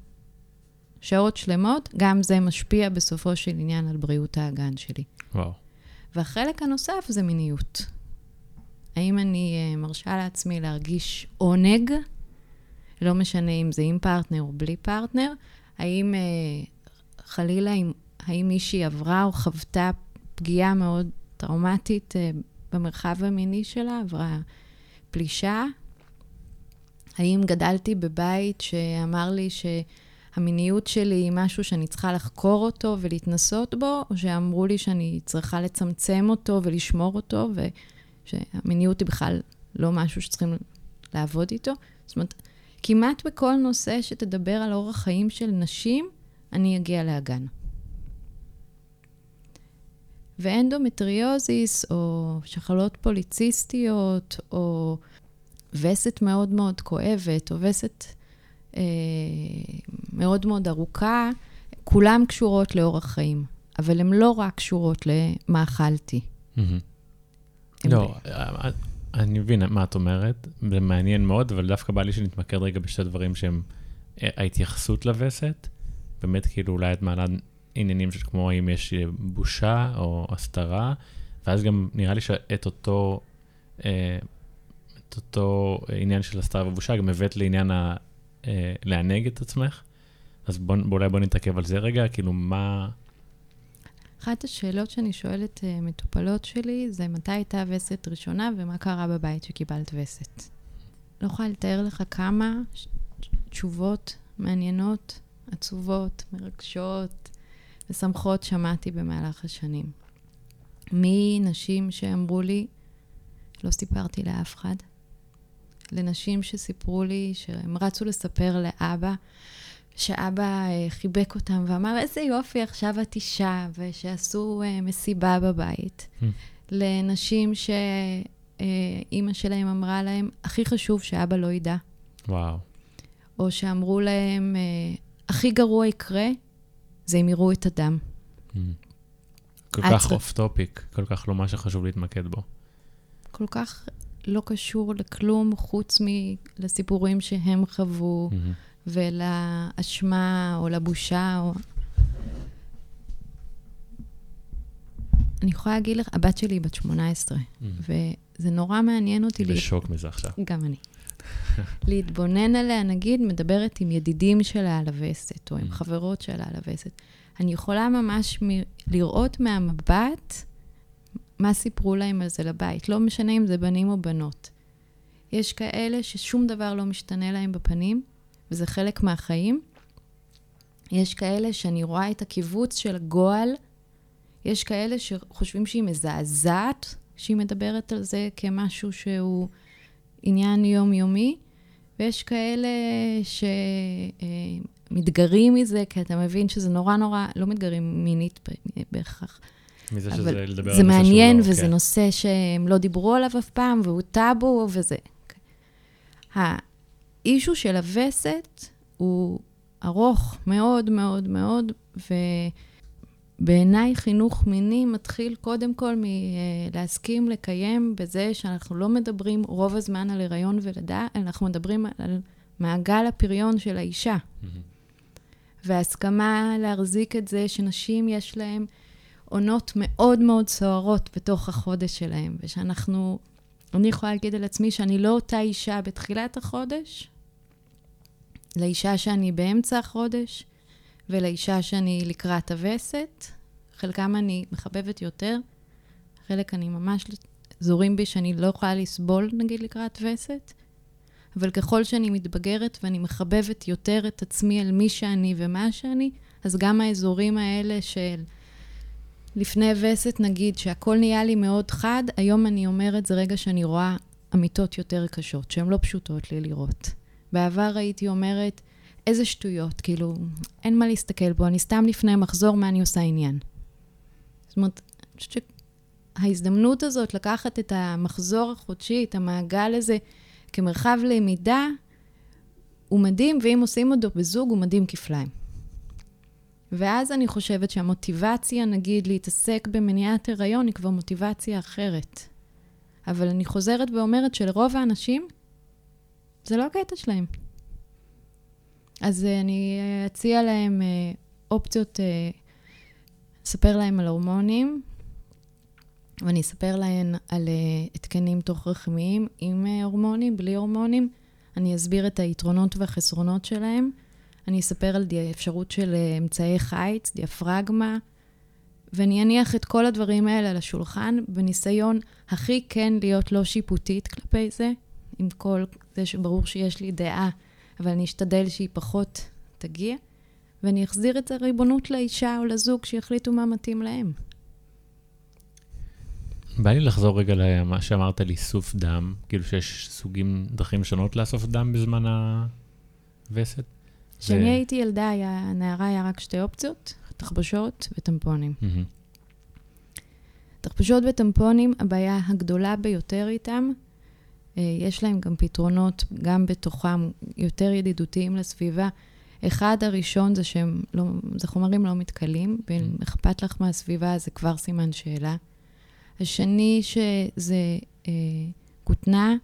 שעות שלמות, גם זה משפיע בסופו של עניין על בריאות האגן שלי. וואו. והחלק הנוסף זה מיניות. האם אני uh, מרשה לעצמי להרגיש עונג, לא משנה אם זה עם פרטנר או בלי פרטנר, האם uh, חלילה, אם, האם מישהי עברה או חוותה פגיעה מאוד טראומטית uh, במרחב המיני שלה, עברה פלישה? האם גדלתי בבית שאמר לי שהמיניות שלי היא משהו שאני צריכה לחקור אותו ולהתנסות בו, או שאמרו לי שאני צריכה לצמצם אותו ולשמור אותו, ושהמיניות היא בכלל לא משהו שצריכים לעבוד איתו? זאת אומרת, כמעט בכל נושא שתדבר על אורח חיים של נשים, אני אגיע לאגן. ואנדומטריוזיס, או שחלות פוליציסטיות, או וסת מאוד מאוד כואבת, או וסת אה, מאוד מאוד ארוכה, כולן קשורות לאורח חיים, אבל הן לא רק קשורות למה אכלתי. Mm-hmm. לא, אה, אני מבין מה את אומרת, זה מעניין מאוד, אבל דווקא בא לי שנתמקד רגע בשתי דברים שהם אה, ההתייחסות לווסת, באמת כאילו אולי את מעלה עניינים של כמו האם יש אה, בושה או הסתרה, ואז גם נראה לי שאת אותו, אה, את אותו עניין של הסתרה ובושה גם הבאת לעניין ה... לענג את עצמך, אז בוא, אולי בוא נתעכב על זה רגע, כאילו מה... אחת השאלות שאני שואלת uh, מטופלות שלי זה מתי הייתה וסת ראשונה ומה קרה בבית שקיבלת וסת. לא יכולה לתאר לך כמה תשובות מעניינות, עצובות, מרגשות ושמחות שמעתי במהלך השנים. מנשים שאמרו לי, לא סיפרתי לאף אחד, לנשים שסיפרו לי שהם רצו לספר לאבא, שאבא אה, חיבק אותם ואמר, איזה יופי, עכשיו את אישה, ושעשו אה, מסיבה בבית. Hmm. לנשים שאימא שלהם אמרה להם, הכי חשוב שאבא לא ידע. וואו. או שאמרו להם, אה, הכי גרוע יקרה, זה אם יראו את הדם. Mm. כל כך off topic, כל כך לא מה שחשוב להתמקד בו. כל כך לא קשור לכלום חוץ מלסיפורים שהם חוו, מהמם. ולאשמה או לבושה. או... אני יכולה להגיד לך, הבת שלי היא בת 18, מהמם. וזה נורא מעניין אותי. אני לה- בשוק מזה עכשיו. גם אני. להתבונן עליה, נגיד, מדברת עם ידידים שלה על הווסת, או עם Mm. חברות שלה על הווסת. אני יכולה ממש מ- לראות מהמבט מה סיפרו להם על זה לבית. לא משנה אם זה בנים או בנות. יש כאלה ששום דבר לא משתנה להם בפנים, וזה חלק מהחיים. יש כאלה שאני רואה את הקיבוץ של הגועל. יש כאלה שחושבים שהיא מזעזעת, שהיא מדברת על זה כמשהו שהוא עניין יומיומי, ויש כאלה שמתגרים מזה, כי אתה מבין שזה נורא נורא, לא מתגרים מינית בהכרח. מזה שזה לדבר על זה נושא שהוא מעניין, לא- וזה כן. נושא שהם לא דיברו עליו אף פעם, והוא טאבו, וזה... האישו של הווסת הוא ארוך מאוד מאוד מאוד, ובעיניי חינוך מיני מתחיל קודם כל מלהסכים לקיים בזה שאנחנו לא מדברים רוב הזמן על הריון ולידה, אנחנו מדברים על מעגל הפריון של האישה. מהמם. והסכמה להחזיק את זה שנשים יש להן עונות מאוד מאוד סוערות בתוך החודש שלהן, ושאנחנו, אני יכולה להגיד על עצמי שאני לא אותה אישה בתחילת החודש, לאישה שאני באמצע החודש, ולאישה שאני לקראת הווסת. חלקם אני מחבבת יותר, חלק אני ממש זורים בי שאני לא יכולה לסבול, נגיד, לקראת וסת. אבל ככל שאני מתבגרת ואני מחבבת יותר את עצמי על מי שאני ומה שאני, אז גם האזורים האלה של לפני וסת, נגיד, שהכל נהיה לי מאוד חד, היום אני אומרת, זה רגע שאני רואה אמיתות יותר קשות, שהן לא פשוטות לי לראות. בעבר הייתי אומרת, איזה שטויות, כאילו, אין מה להסתכל בו, אני סתם לפני מחזור, מה אני עושה עניין. זאת אומרת, אני חושבת שההזדמנות הזאת לקחת את המחזור החודשי, את המעגל הזה, כמרחב למידה, הוא מדהים, ואם עושים אותו בזוג, הוא מדהים כפליים. ואז אני חושבת שהמוטיבציה, נגיד, להתעסק במניעת הריון, היא כבר מוטיבציה אחרת. אבל אני חוזרת ואומרת שלרוב האנשים, זה לא הקטע שלהם. אז uh, אני אה, אציע להם uh, אופציות, אספר להם על הורמונים, ואני אספר להן על התקנים תוך-רחמיים עם הורמונים, בלי הורמונים. אני אסביר את היתרונות והחסרונות שלהם. אני אספר על אפשרות של אמצעי חיץ, דיאפרגמה, ואני אניח את כל הדברים האלה על השולחן, בניסיון הכי כן להיות לא שיפוטית כלפי זה, עם כל זה שברור שיש לי דעה, אבל אני אשתדל שהיא פחות תגיע, ואני אחזיר את הריבונות לאישה או לזוג שיחליטו מה מתאים להם. בא לי לחזור רגע למה שאמרת על איסוף דם, כאילו שיש סוגים, דרכים שונות לאסוף דם בזמן הווסת. כשאני זה- הייתי ילדה, היה, נערה היה רק שתי אופציות, תחבושות וטמפונים. מהמם. תחבושות וטמפונים, הבעיה הגדולה ביותר איתם, יש להם גם פתרונות, גם בתוכם, יותר ידידותיים לסביבה. אחד הראשון זה שהם לא, זה חומרים לא מתכלים, ואם אכפת לך מהסביבה זה כבר סימן שאלה. השני שזה אה, כותנה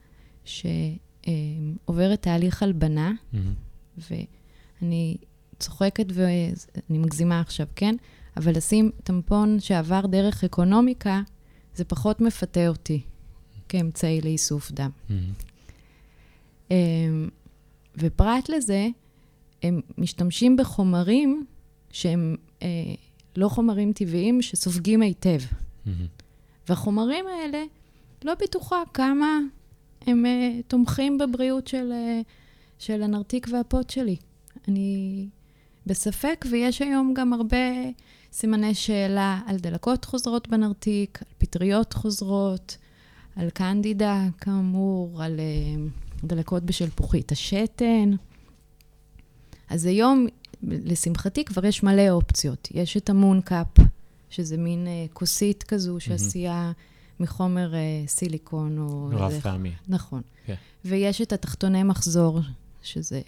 שעוברת תהליך הלבנה, מהמם. ואני צוחקת ואני מגזימה עכשיו, כן? אבל לשים טמפון שעבר דרך אקונומיקה, זה פחות מפתה אותי כאמצעי לאיסוף דם. מהמם. אמ, ופרט לזה, הם משתמשים בחומרים שהם אה, לא חומרים טבעיים, שסופגים היטב. מהמם. והחומרים האלה, לא בטוחה כמה הם uh, תומכים בבריאות של, uh, של הנרתיק והפוט שלי. אני בספק, ויש היום גם הרבה סימני שאלה על דלקות חוזרות בנרתיק, על פטריות חוזרות, על קנדידה, כאמור, על uh, דלקות בשלפוחית השתן. אז היום, לשמחתי, כבר יש מלא אופציות. יש את המונקאפ, שזה מין אה, כוסית כזו שעשייה מחומר אה, סיליקון או... רב פעמי. נכון. כן. ויש את התחתוני מחזור, שזה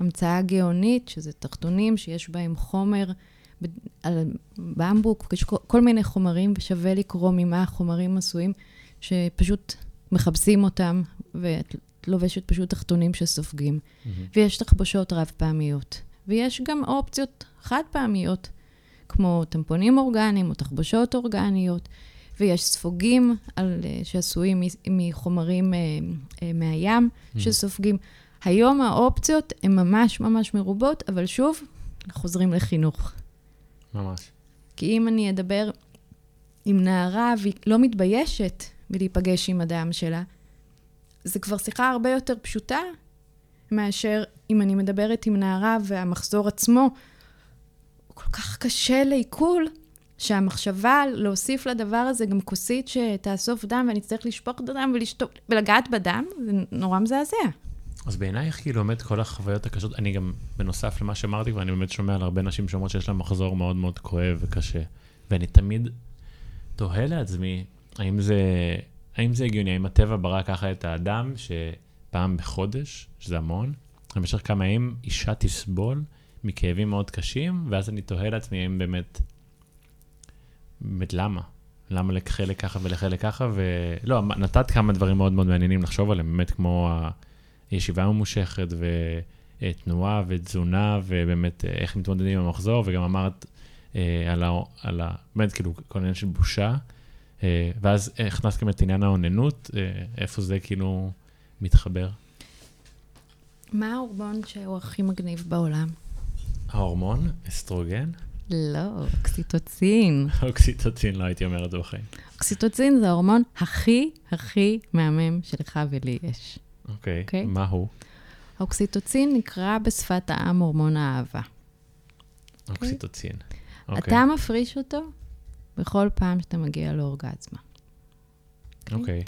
המצאה גאונית, שזה תחתונים שיש בהם חומר, על במבוק, יש כל מיני חומרים, ושווה לקרוא ממה החומרים עשויים, שפשוט מכבסים אותם, ואת לובשת פשוט תחתונים שסופגים. מהמם. ויש תחבושות רב פעמיות. ויש גם אופציות חד פעמיות, כמו טמפונים אורגניים או תחבושות אורגניות, ויש ספוגים על, אה, שעשויים מחומרים אה, אה, מהים שסופגים. היום האופציות הן ממש ממש מרובות, אבל שוב, חוזרים לחינוך. ממש. כי אם אני אדבר עם נערה והיא לא מתביישת מלהיפגש עם אדם שלה, זה כבר שיחה הרבה יותר פשוטה מאשר אם אני מדברת עם נערה והמחזור עצמו. הוא כל כך קשה לעיכול, שהמחשבה להוסיף לדבר הזה גם כוסית שתאסוף דם ואני אצטרך לשפוך את הדם ולשתוק, ולגעת בדם, זה נורא מזעזע. אז בעיניי איך כאילו באמת כל החוויות הקשות, אני גם, בנוסף למה שאמרתי, ואני באמת שומע על הרבה נשים שאומרות שיש להם מחזור מאוד מאוד כואב וקשה, ואני תמיד תוהה לעצמי, האם זה, האם זה הגיוני, האם הטבע ברא ככה את האדם, שפעם בחודש, שזה המון, במשך כמה ימים אישה תסבול מכאבים מאוד קשים, ואז אני תוהה לעצמי האם באמת, באמת למה? למה לחלק ככה ולחלק ככה, ולא, נתת כמה דברים מאוד מאוד מעניינים לחשוב עליהם, באמת כמו ה... ישיבה ממושכת ותנועה ותזונה, ובאמת אה, איך מתמודדים עם המחזור, וגם אמרת אה, על ה... על ה... באמת, כאילו, כל העניין של בושה. אה, ואז הכנסת גם את עניין האוננות, אה, איפה זה כאילו מתחבר. מה ההורמון שהוא הכי מגניב בעולם? ההורמון, אסטרוגן, לא, אוקסיטוצין. אוקסיטוצין, לא הייתי אומר את זה בחיים. אוקסיטוצין זה ההורמון הכי הכי מהמם שלך ולי יש. אוקיי, אוקיי. מה הוא? האוקסיטוצין נקרא בשפת העם הורמון האהבה. אוקסיטוצין. אוקיי, אתה מפריש אותו בכל פעם שאתה מגיע לאורגזמה. אוקיי.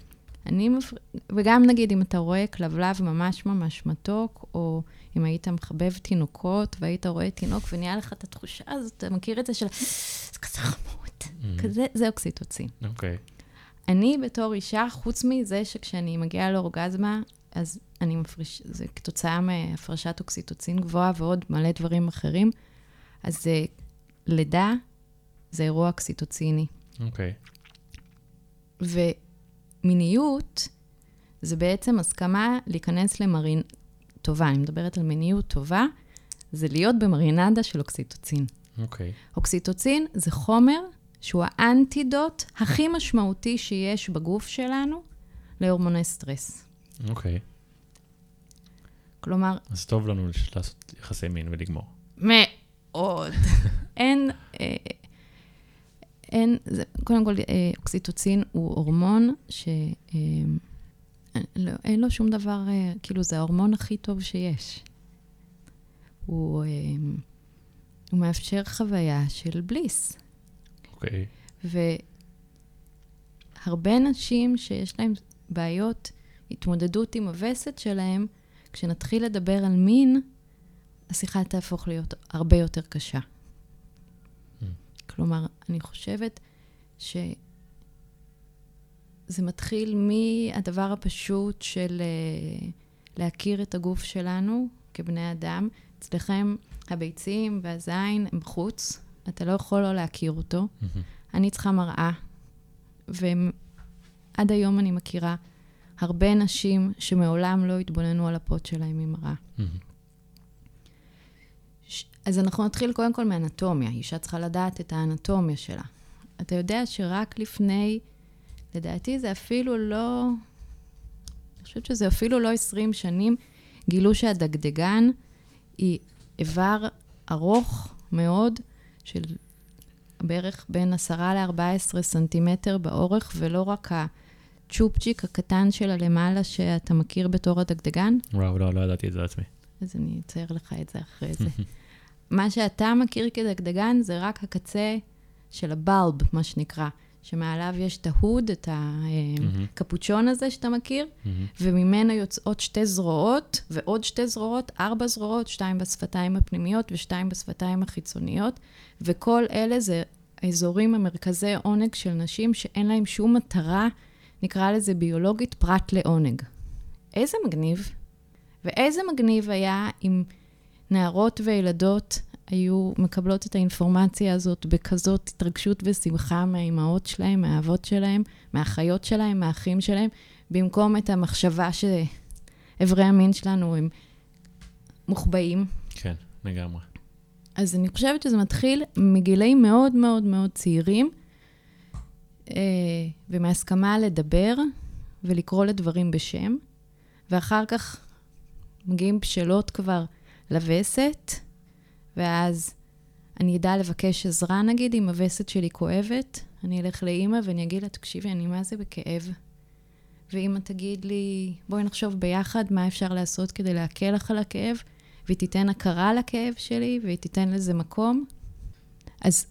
אני מפר... וגם נגיד, אם אתה רואה כלבלב ממש ממש מתוק, או אם היית מחבב תינוקות והיית רואה תינוק ונהיה לך את התחושה הזאת, אתה מכיר את זה של, זה כזה חמוד, Mhm. כזה, זה אוקסיטוצין. אוקיי. אני בתור אישה, חוץ מזה שכשאני מגיעה לאורגזמה, אז אני מפריש, זה כתוצאה מהפרשת אוקסיטוצין גבוהה ועוד מלא דברים אחרים, אז זה לידה, זה אירוע אוקסיטוציני. אוקיי. ומיניות זה בעצם הסכמה להיכנס למרין... טובה, אני מדברת על מיניות טובה, זה להיות במרינדה של אוקסיטוצין. אוקיי. אוקסיטוצין זה חומר שהוא האנטידוט הכי משמעותי שיש בגוף שלנו להורמוני סטרס. אוקיי. כלומר, אז טוב לנו לעשות יחסי מין ולגמור. מאוד. אין, זה, קודם כל, אה, אוקסיטוצין הוא הורמון ש... אה, לא, אין לו שום דבר, אה, כאילו, זה ההורמון הכי טוב שיש. הוא, הוא מאפשר חוויה של בליס. אוקיי. והרבה נשים שיש להן בעיות, התמודדות עם הווסת שלהם, כשנתחיל לדבר על מין, השיחה תהפוך להיות הרבה יותר קשה. Mm. כלומר, אני חושבת שזה מתחיל מהדבר הפשוט של אה, להכיר את הגוף שלנו כבני אדם. אצלכם הביצים והזין הם בחוץ, אתה לא יכול לא להכיר אותו. מהמם. אני צריכה מראה, ועד היום אני מכירה הרבה נשים שמעולם לא התבוננו על הפוט שלהם עם מראה. מהמם. אז אנחנו נתחיל קודם כל מאנטומיה. אישה צריכה לדעת את האנטומיה שלה. אתה יודע שרק לפני, לדעתי זה אפילו לא, אני חושבת שזה אפילו לא 20 שנים, גילו שהדגדגן היא איבר ארוך מאוד, של בערך בין 10 ל-14 סנטימטר באורך, ולא רק הצ'ופצ'יק הקטן שלה למעלה שאתה מכיר בתור הדגדגן, וואו, לא, לא ידעתי את זה לעצמי. אז אני אצייר לך את זה אחרי זה. מה שאתה מכיר כדגדגן זה רק הקצה של הבלב, מה שנקרא, שמעליו יש את ההוד, את הקפוצ'ון הזה שאתה מכיר. וממנה יוצאות שתי זרועות, ועוד שתי זרועות, ארבע זרועות, שתיים בשפתיים הפנימיות ושתיים בשפתיים החיצוניות, וכל אלה זה האזורים המרכזי עונג של נשים שאין להם שום מטרה, נקרא לזה ביולוגית, פרט לעונג. איזה מגניב. ואיזה מגניב היה אם נערות וילדות היו מקבלות את האינפורמציה הזאת בכזאת התרגשות ושמחה מהאימהות שלהם, מהאבות שלהם, מהאחיות שלהם, מהאחים שלהם, במקום את המחשבה שאיברי המין שלנו הם מוחבאים. כן, לגמרי. אז אני חושבת שזה מתחיל מגילאים מאוד מאוד מאוד צעירים, אה, ומהסכמה לדבר ולקרוא לדברים בשם, ואחר כך מגיעים בשלות כבר לווסת, ואז אני אדע לבקש עזרה, נגיד, אם הווסת שלי כואבת, אני אלך לאימא ואני אגיד לה, תקשיבי, אני מה זה בכאב. ואימא תגיד לי, בואי נחשוב ביחד מה אפשר לעשות כדי להקל לך על הכאב, והיא תיתן הכרה לכאב שלי, והיא תיתן לזה מקום. אז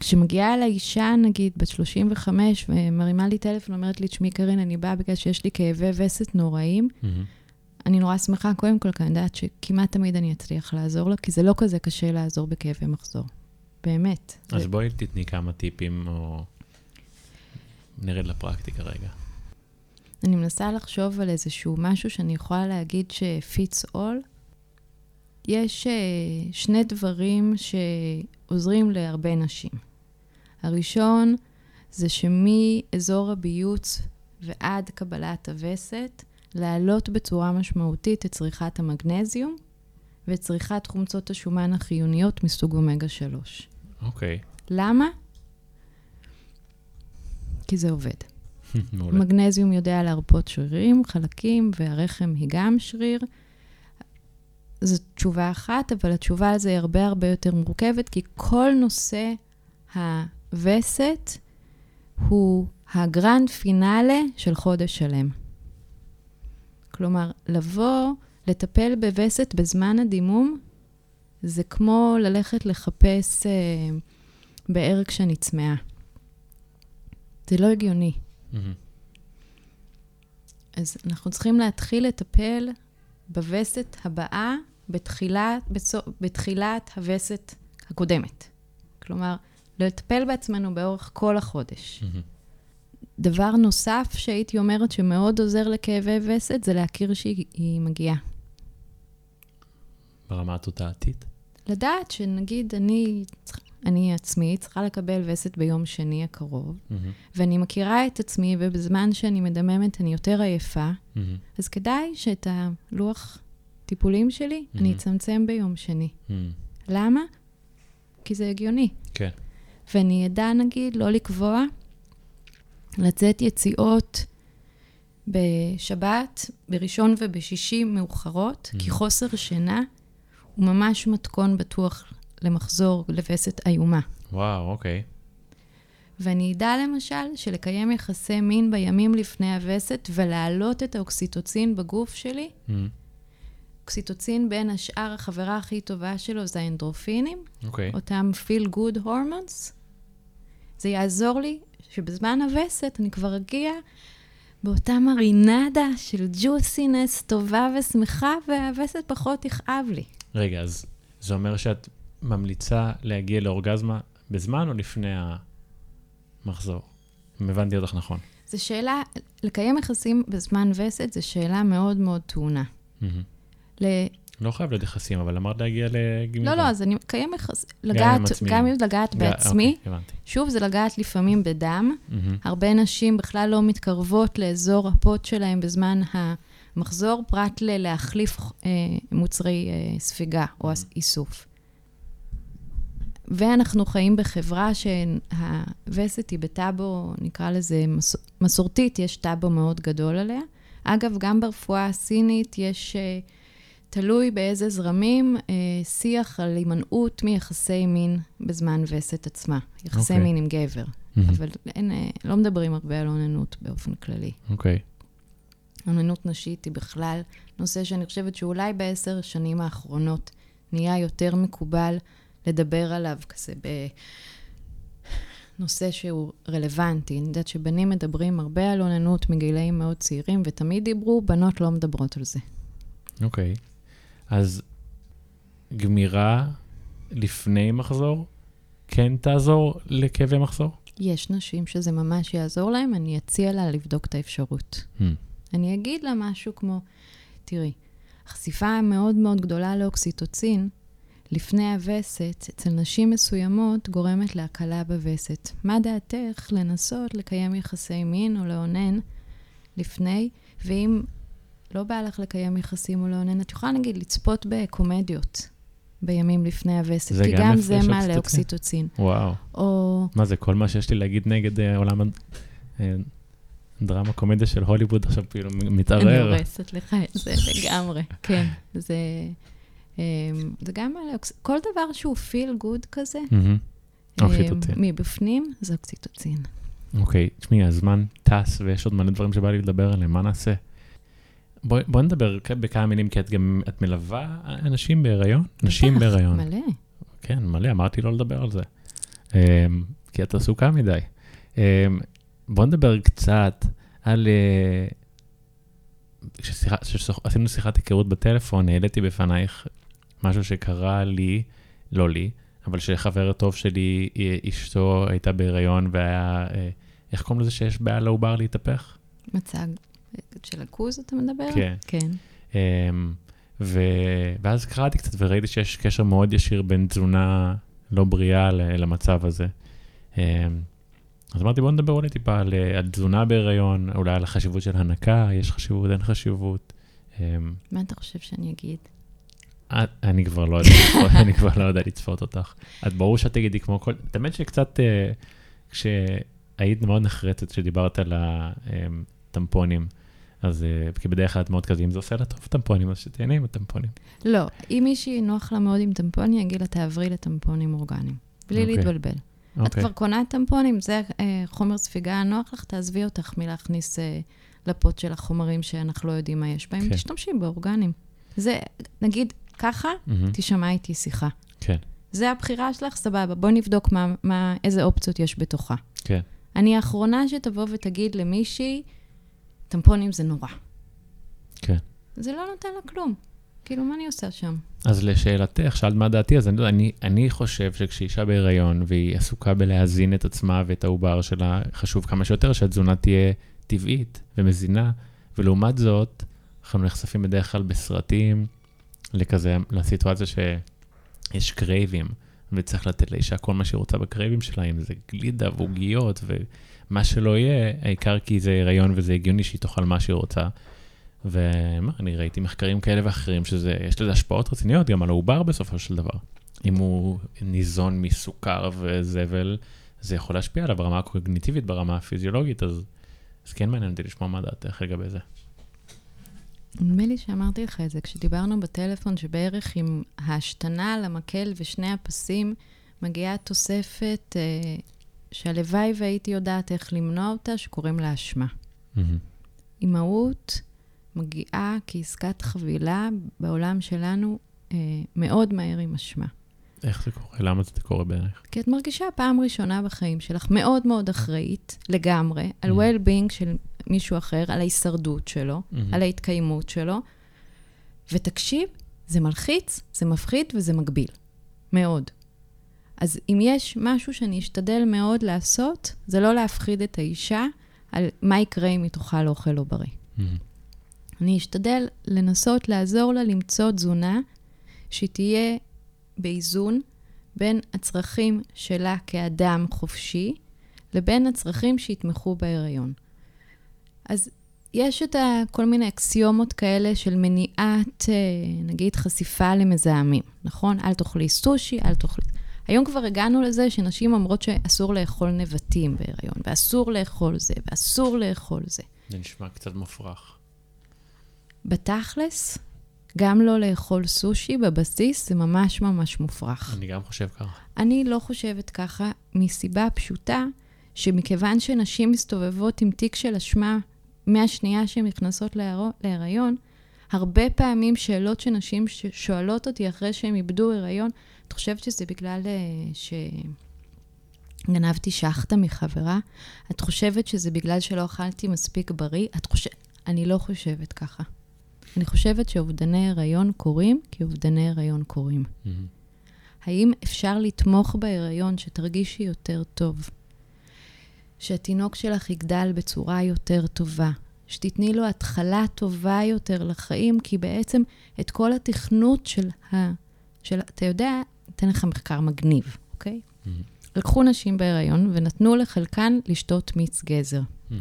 כשמגיעה אליי אישה, נגיד, בת 35, ומרימה לי טלפון, אומרת לי, תשמעי, קרין, אני באה בגלל שיש לי כאבי וסת נוראים, מהמם. אני נורא שמחה, קודם כל, כי אני יודעת שכמעט תמיד אני אצליח לעזור לה, כי זה לא כזה קשה לעזור בכאבי מחזור. באמת. אז זה- בואי תתני כמה טיפים, או נרד לפרקטיקה רגע. אני מנסה לחשוב על איזשהו משהו שאני יכולה להגיד ש-fits all. יש uh, שני דברים שעוזרים להרבה נשים. הראשון זה שמאזור הביוץ ועד קבלת הווסת, להעלות בצורה משמעותית את צריכת המגנזיום ואת צריכת חומצות השומן החיוניות מסוג אומגה 3. אוקיי, למה? כי זה עובד. מגנזיום יודע להרפות שרירים, חלקים, והרחם היא גם שריר. זו תשובה אחת, אבל התשובה על זה היא הרבה הרבה יותר מורכבת, כי כל נושא הווסת הוא הגרנד פינאלה של חודש שלם. כלומר, לבוא, לטפל בווסת בזמן הדימום, זה כמו ללכת לחפש אה, באר כשאני צמאה. זה לא הגיוני. מהמם. אז אנחנו צריכים להתחיל לטפל בווסת הבאה בתחילת, בצו, בתחילת הווסת הקודמת. כלומר, לטפל בעצמנו באורך כל החודש. מהמם. דבר נוסף שהייתי אומרת שמאוד עוזר לכאבי וסת, זה להכיר שהיא היא מגיעה. ברמה התודעתית? לדעת שנגיד אני, אני עצמי צריכה לקבל וסת ביום שני הקרוב, מהמם. ואני מכירה את עצמי, ובזמן שאני מדממת אני יותר עייפה, מהמם. אז כדאי שאת הלוח טיפולים שלי Mhm. אני אצמצם ביום שני. מהמם. למה? כי זה הגיוני. כן. ואני אדע, נגיד, לא לקבוע, לצאת יציאות בשבת, בראשון ובשישי מאוחרות, כי Mhm. חוסר שינה הוא ממש מתכון בטוח למחזור לווסת איומה. וואו, אוקיי. ואני אדע למשל שלקיים יחסי מין בימים לפני הווסת ולהעלות את האוקסיטוצין בגוף שלי, מהמם. אוקסיטוצין בין השאר, החברה הכי טובה שלו זה האנדרופינים, אוקיי. אותם feel good hormones. זה יעזור לי שבזמן הווסת אני כבר אגיע באותה מרינדה של ג'וסינס טובה ושמחה, והווסת פחות יכאב לי. רגע, אז זה אומר שאת ממליצה להגיע לאורגזמה בזמן או לפני המחזור? אם הבנתי אותך נכון. זו שאלה, לקיים יחסים בזמן וסת זו שאלה מאוד מאוד טעונה. מהמם. לא חייב להיות יחסים, אבל אמרת להגיע לגמילה. לא, לא, אז אני מקיים יחסים, לגעת. גם אם לגעת בעצמי, אוקיי. שוב, זה לגעת לפעמים בדם. הרבה נשים בכלל לא מתקרבות לאזור הפוט שלהם בזמן המחזור, פרט ללהחליף אה, מוצרי אה, ספיגה או. איסוף. ואנחנו חיים בחברה שהווסת היא בטאבו, נקרא לזה מס... מסורתית, יש טאבו מאוד גדול עליה. אגב, גם ברפואה הסינית יש, אה, תלוי באיזה זרמים, אה, שיח על הימנעות מיחסי מין בזמן וסת עצמה. יחסי אוקיי. מין עם גבר. מהמם. אבל אין, אה, לא מדברים הרבה על אוננות באופן כללי. אוקיי. אוננות נשית היא בכלל נושא שאני חושבת שאולי בעשר השנים האחרונות נהיה יותר מקובל לדבר עליו כזה ב... נושא שהוא רלוונטי. אני יודעת שבנים מדברים הרבה על אוננות מגילאים מאוד צעירים, ותמיד דיברו, בנות לא מדברות על זה. אוקיי. אז גמירה לפני מחזור כן תעזור לכאבי מחזור? יש נשים שזה ממש יעזור להם, אני אציע לה לבדוק את האפשרות. Hmm. אני אגיד לה משהו כמו, תראי, החשיפה המאוד מאוד גדולה לאוקסיטוצין לפני הווסת, אצל נשים מסוימות, גורמת להקלה בווסת. מה דעתך לנסות לקיים יחסי מין או לאונן לפני, ואם לא בא לך לקיים יחסים או לאונן, את יכולה נגיד לצפות בקומדיות בימים לפני הווסת, כי גם גם זה מעלה אוקסיטוצין? אוקסיטוצין. וואו. או מה זה, כל מה שיש לי להגיד נגד אה, עולם הד- אה, קומדיה של הוליווד עכשיו כאילו מ- אני מתערער. הורסת לך את זה לגמרי, כן. זה, אמ, זה גם מעלה אוקס... כל דבר שהוא פיל גוד כזה. אמ, אוקסיטוצין. מבפנים זה אוקסיטוצין. אוקיי, תשמעי, הזמן טס ויש עוד מלא דברים שבא לי לדבר עליהם, מה נעשה? בואי בוא נדבר בכמה מילים, כי את גם, את מלווה אנשים בהיריון? נשים בהיריון. מלא. כן, מלא, אמרתי לא לדבר על זה. Um, כי את עסוקה מדי. Um, בוא נדבר קצת על... Uh, כשעשינו שיחת היכרות בטלפון, העליתי בפנייך משהו שקרה לי, לא לי, אבל שחבר טוב שלי, אה, אשתו הייתה בהיריון והיה, אה, איך קוראים לזה שיש בעיה לעובר להתהפך? מצג של הכוז אתה מדבר? כן. כן. אמ, ו... ואז קראתי קצת וראיתי שיש קשר מאוד ישיר בין תזונה לא בריאה למצב הזה. אמ, אז אמרתי, בוא נדבר אולי טיפה על, אה, על תזונה בהיריון, אולי על החשיבות של הנקה, יש חשיבות, אין חשיבות. אמ, מה אתה חושב שאני אגיד? את- אני כבר לא יודע, לצפות- אני כבר לא יודע לצפות אותך. את ברור שאת תגידי כמו כל, האמת שקצת, אה, כשהיית מאוד נחרצת כשדיברת על הטמפונים, אז אה, כי בדרך כלל את מאוד כזה, אם זה עושה לה טוב טמפונים, אז שתהנה עם הטמפונים. לא, אם מישהי נוח לה מאוד עם טמפון, אני אגיד לה, תעברי לטמפונים אורגניים. בלי אוקיי. להתבלבל. את אוקיי. כבר קונה טמפונים, זה אה, חומר ספיגה נוח לך, תעזבי אותך מלהכניס אה, לפות שלך חומרים שאנחנו לא יודעים מה יש בהם, כן. תשתמשי באורגנים. זה, נגיד, ככה, מהמם. תשמע איתי שיחה. כן, זה הבחירה שלך, סבבה, בואי נבדוק מה, מה, איזה אופציות יש בתוכה. כן. אני האחרונה שתבוא ותגיד למישהי, טמפונים זה נורא. כן. זה לא נותן לה כלום. כאילו, מה אני עושה שם? אז לשאלתך, שאלת מה דעתי, אז אני, לא אני, אני חושב שכשאישה בהיריון והיא עסוקה בלהזין את עצמה ואת העובר שלה, חשוב כמה שיותר שהתזונה תהיה טבעית ומזינה, ולעומת זאת, אנחנו נחשפים בדרך כלל בסרטים לכזה, לסיטואציה שיש קרייבים, וצריך לתת לאישה כל מה שהיא רוצה בקרייבים שלה, אם זה גלידה ועוגיות ומה שלא יהיה, העיקר כי זה הריון וזה הגיוני שהיא תאכל מה שהיא רוצה. ומה, אני ראיתי מחקרים כאלה ואחרים שיש לזה השפעות רציניות גם על העובר בסופו של דבר. אם הוא ניזון מסוכר וזבל, זה יכול להשפיע עליו ברמה הקוגניטיבית, ברמה הפיזיולוגית, אז, אז כן מעניין אותי לשמוע מה דעתך לגבי זה. נדמה לי שאמרתי לך את זה כשדיברנו בטלפון, שבערך עם ההשתנה למקל ושני הפסים מגיעה תוספת אה, שהלוואי והייתי יודעת איך למנוע אותה, שקוראים לה אשמה. מהמם. אימהות מגיעה כעסקת חבילה בעולם שלנו אה, מאוד מהר עם אשמה. איך זה קורה? למה זה קורה בעינייך? כי את מרגישה פעם ראשונה בחיים שלך מאוד מאוד אחראית לגמרי על well-being של מישהו אחר, על ההישרדות שלו, מהמם. על ההתקיימות שלו. ותקשיב, זה מלחיץ, זה מפחיד וזה מגביל. מאוד. אז אם יש משהו שאני אשתדל מאוד לעשות, זה לא להפחיד את האישה על מה יקרה אם היא תאכל אוכל לא בריא. מהמם. אני אשתדל לנסות לעזור לה למצוא תזונה שתהיה באיזון בין הצרכים שלה כאדם חופשי לבין הצרכים שיתמכו בהיריון. אז יש את ה- כל מיני אקסיומות כאלה של מניעת, אה, נגיד, חשיפה למזהמים, נכון? אל תאכלי סושי, אל תאכלי... היום כבר הגענו לזה שנשים אומרות שאסור לאכול נבטים בהיריון, ואסור לאכול זה, ואסור לאכול זה. זה נשמע קצת מופרך. בתכלס, גם לא לאכול סושי בבסיס זה ממש ממש מופרך. אני גם חושב ככה. אני לא חושבת ככה, מסיבה פשוטה, שמכיוון שנשים מסתובבות עם תיק של אשמה מהשנייה שהן נכנסות להיריון, הרבה פעמים שאלות שנשים שואלות אותי אחרי שהן איבדו הריון, את חושבת שזה בגלל אה, ש... גנבתי שחטה מחברה, את חושבת שזה בגלל שלא אכלתי מספיק בריא? את חושבת... אני לא חושבת ככה. אני חושבת שאובדני הריון קורים כי אובדני הריון קורים. Mm-hmm. האם אפשר לתמוך בהיריון שתרגישי יותר טוב? שהתינוק שלך יגדל בצורה יותר טובה, שתתני לו התחלה טובה יותר לחיים, כי בעצם את כל התכנות של ה... של... אתה יודע, אתן לך מחקר מגניב, אוקיי? Mm-hmm. לקחו נשים בהיריון ונתנו לחלקן לשתות מיץ גזר. Mm-hmm.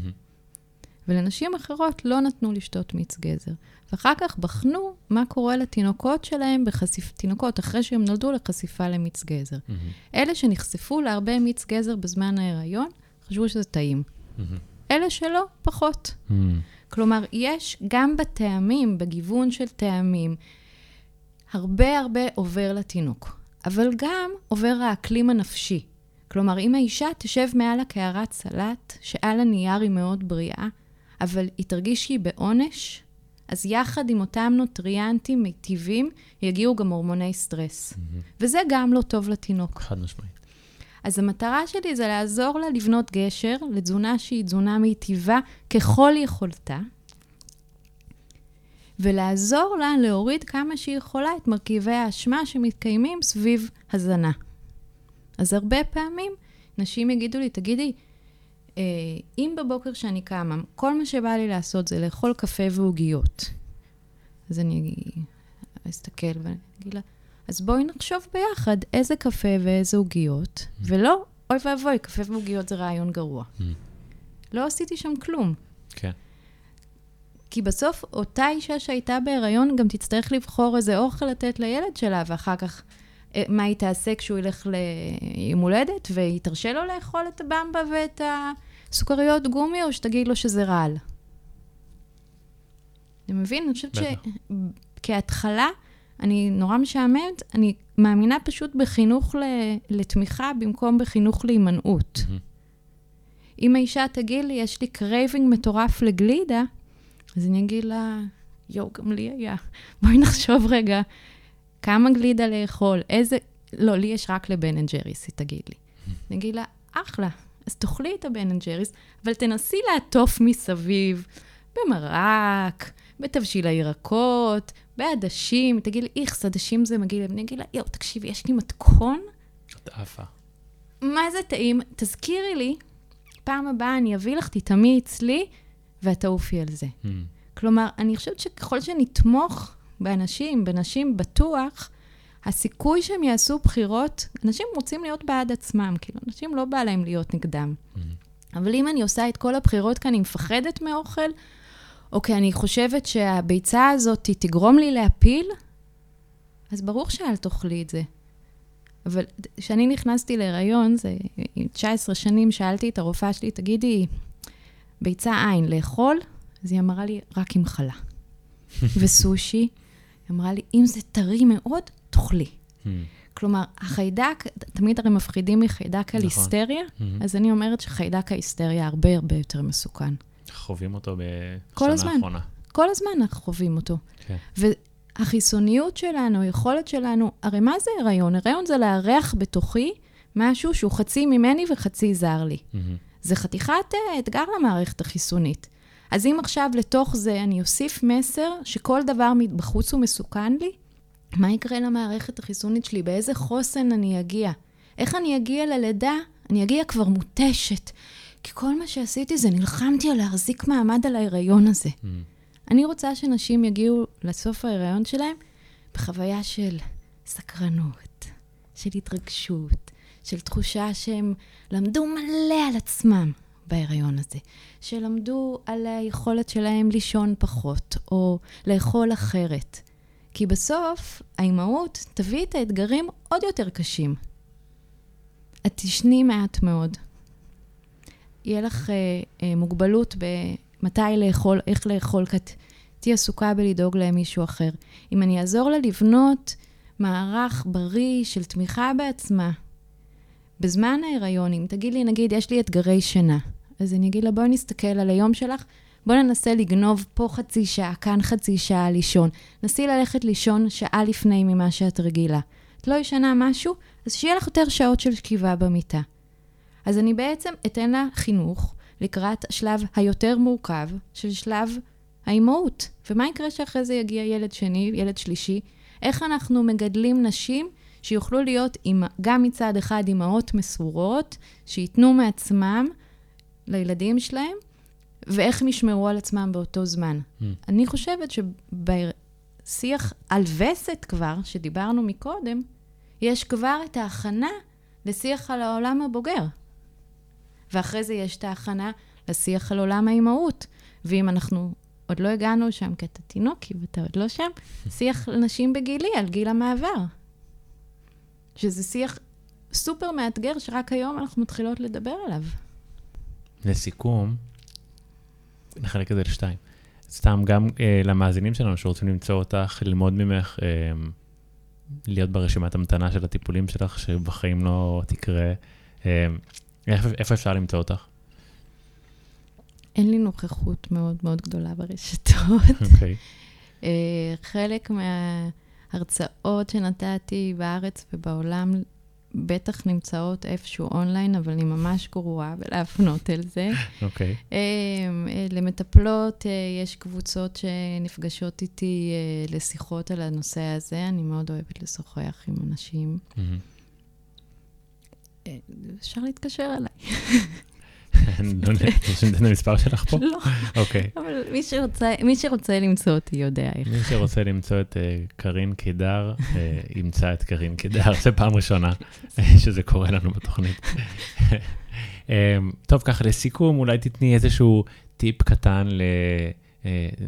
ולנשים אחרות לא נתנו לשתות מיץ גזר. ואחר כך בחנו מה קורה לתינוקות שלהם, בחשיפ... תינוקות אחרי שהם נולדו לחשיפה למיץ גזר. Mm-hmm. אלה שנחשפו להרבה מיץ גזר בזמן ההיריון, חשבו שזה טעים. Mm-hmm. אלה שלא, פחות. Mm-hmm. כלומר, יש גם בטעמים, בגיוון של טעמים, הרבה הרבה עובר לתינוק, אבל גם עובר האקלים הנפשי. כלומר, אם האישה תשב מעל הקערת סלט, שעל הנייר היא מאוד בריאה, אבל היא תרגיש שהיא בעונש, אז יחד עם אותם נוטריאנטים מיטיבים, יגיעו גם הורמוני סטרס. Mm-hmm. וזה גם לא טוב לתינוק. חד משמעית. אז המטרה שלי זה לעזור לה לבנות גשר לתזונה שהיא תזונה מיטיבה ככל יכולתה, ולעזור לה להוריד כמה שהיא יכולה את מרכיבי האשמה שמתקיימים סביב הזנה. אז הרבה פעמים נשים יגידו לי, תגידי, אה, אם בבוקר שאני קמה, כל מה שבא לי לעשות זה לאכול קפה ועוגיות, אז אני אסתכל ואני אגיד לה, אז בואי נחשוב ביחד איזה קפה ואיזה עוגיות, ולא, אוי ואבוי, קפה ועוגיות זה רעיון גרוע. Mm. לא עשיתי שם כלום. כן. כי בסוף אותה אישה שהייתה בהיריון גם תצטרך לבחור איזה אוכל לתת לילד שלה, ואחר כך אה, מה היא תעשה כשהוא ילך ליום הולדת, והיא תרשה לו לאכול את הבמבה ואת הסוכריות גומי, או שתגיד לו שזה רעל. אתה מבין? אני חושבת. שכהתחלה, אני נורא משעממת, אני מאמינה פשוט בחינוך ל... לתמיכה במקום בחינוך להימנעות. Mm-hmm. אם האישה תגיד לי, יש לי craving מטורף לגלידה, אז אני אגיד לה, יואו, גם לי היה. בואי נחשוב רגע, כמה גלידה לאכול, איזה... לא, לי יש רק ל Ben and Jerry's, היא תגיד לי. אני אגיד לה, אחלה, אז תאכלי את ה Ben and Jerry's, אבל תנסי לעטוף מסביב, במרק, בתבשיל הירקות, בעדשים. תגיד לי, איכס, עדשים זה מגעיל. אני אגיד לה, יואו, תקשיבי, יש לי מתכון את עפה. מה זה טעים? תזכירי לי, פעם הבאה אני אביא לך, תטעמי אצלי, ואת תעופי על זה. Mm-hmm. כלומר, אני חושבת שככל שנתמוך באנשים, בנשים בטוח, הסיכוי שהם יעשו בחירות, אנשים רוצים להיות בעד עצמם, כאילו, אנשים לא בא להם להיות נגדם. Mm-hmm. אבל אם אני עושה את כל הבחירות כי אני מפחדת מאוכל, או כי אני חושבת שהביצה הזאת תגרום לי להפיל, אז ברור שאל תאכלי את זה. אבל כשאני נכנסתי להיריון, זה עם 19 שנים, שאלתי את הרופאה שלי, תגידי, ביצה אין, לאכול? אז היא אמרה לי, רק עם חלה. וסושי, היא אמרה לי, אם זה טרי מאוד, תאכלי. Mm-hmm. כלומר, החיידק, תמיד הרי מפחידים מחיידק נכון. הליסטריה, Mm-hmm. אז אני אומרת שחיידק ההיסטריה הרבה הרבה יותר מסוכן. חווים אותו בשנה הזמן. האחרונה. כל הזמן אנחנו חווים אותו. כן. והחיסוניות שלנו, היכולת שלנו, הרי מה זה הריון? הריון זה לארח בתוכי משהו שהוא חצי ממני וחצי זר לי. Mm-hmm. זה חתיכת אה, אתגר למערכת החיסונית. אז אם עכשיו לתוך זה אני אוסיף מסר שכל דבר מבחוץ הוא מסוכן לי, מה יקרה למערכת החיסונית שלי? באיזה חוסן אני אגיע? איך אני אגיע ללידה? אני אגיע כבר מותשת. כי כל מה שעשיתי זה נלחמתי על להחזיק מעמד על ההיריון הזה. Mm-hmm. אני רוצה שנשים יגיעו לסוף ההיריון שלהם בחוויה של סקרנות, של התרגשות, של תחושה שהם למדו מלא על עצמם בהיריון הזה, שלמדו על היכולת שלהם לישון פחות, או לאכול אחרת. כי בסוף, האימהות תביא את האתגרים עוד יותר קשים. את תשני מעט מאוד. יהיה לך אה, אה, מוגבלות במתי לאכול, איך לאכול, כי את תהיי עסוקה בלדאוג למישהו אחר. אם אני אעזור לה לבנות מערך בריא של תמיכה בעצמה, בזמן ההיריון, אם תגיד לי, נגיד, יש לי אתגרי שינה, אז אני אגיד לה, בואי נסתכל על היום שלך, בואי ננסה לגנוב פה חצי שעה, כאן חצי שעה לישון. נסי ללכת לישון שעה לפני ממה שאת רגילה. את לא ישנה משהו, אז שיהיה לך יותר שעות של שכיבה במיטה. אז אני בעצם אתן לה חינוך לקראת השלב היותר מורכב של שלב האימהות. ומה יקרה שאחרי זה יגיע ילד שני, ילד שלישי? איך אנחנו מגדלים נשים שיוכלו להיות עם, גם מצד אחד אימהות מסורות, שייתנו מעצמם לילדים שלהם, ואיך הם ישמרו על עצמם באותו זמן. Mm. אני חושבת שבשיח על וסת כבר, שדיברנו מקודם, יש כבר את ההכנה לשיח על העולם הבוגר. ואחרי זה יש את ההכנה לשיח על עולם האימהות. ואם אנחנו עוד לא הגענו שם, כי אתה תינוקי ואתה עוד לא שם, שיח לנשים בגילי, על גיל המעבר. שזה שיח סופר מאתגר, שרק היום אנחנו מתחילות לדבר עליו. לסיכום, נחלק את זה לשתיים. סתם גם אה, למאזינים שלנו שרוצים למצוא אותך, ללמוד ממך, אה, להיות ברשימת המתנה של הטיפולים שלך, שבחיים לא תקרה. אה, איפה, איפה אפשר למצוא אותך? אין לי נוכחות מאוד מאוד גדולה ברשתות. אוקיי. Okay. אה, חלק מההרצאות שנתתי בארץ ובעולם בטח נמצאות איפשהו אונליין, אבל אני ממש גרועה בלהפנות אל זה. אוקיי. Okay. אה, למטפלות יש קבוצות שנפגשות איתי לשיחות על הנושא הזה. אני מאוד אוהבת לשוחח עם אנשים. Mm-hmm. אפשר להתקשר אליי. לא לתת את המספר שלך פה? לא. אוקיי. אבל מי שרוצה למצוא אותי יודע איך. מי שרוצה למצוא את אה, קארין קידר, אה, ימצא את קארין קידר. זו פעם ראשונה שזה קורה לנו בתוכנית. אה, טוב, ככה לסיכום, אולי תתני איזשהו טיפ קטן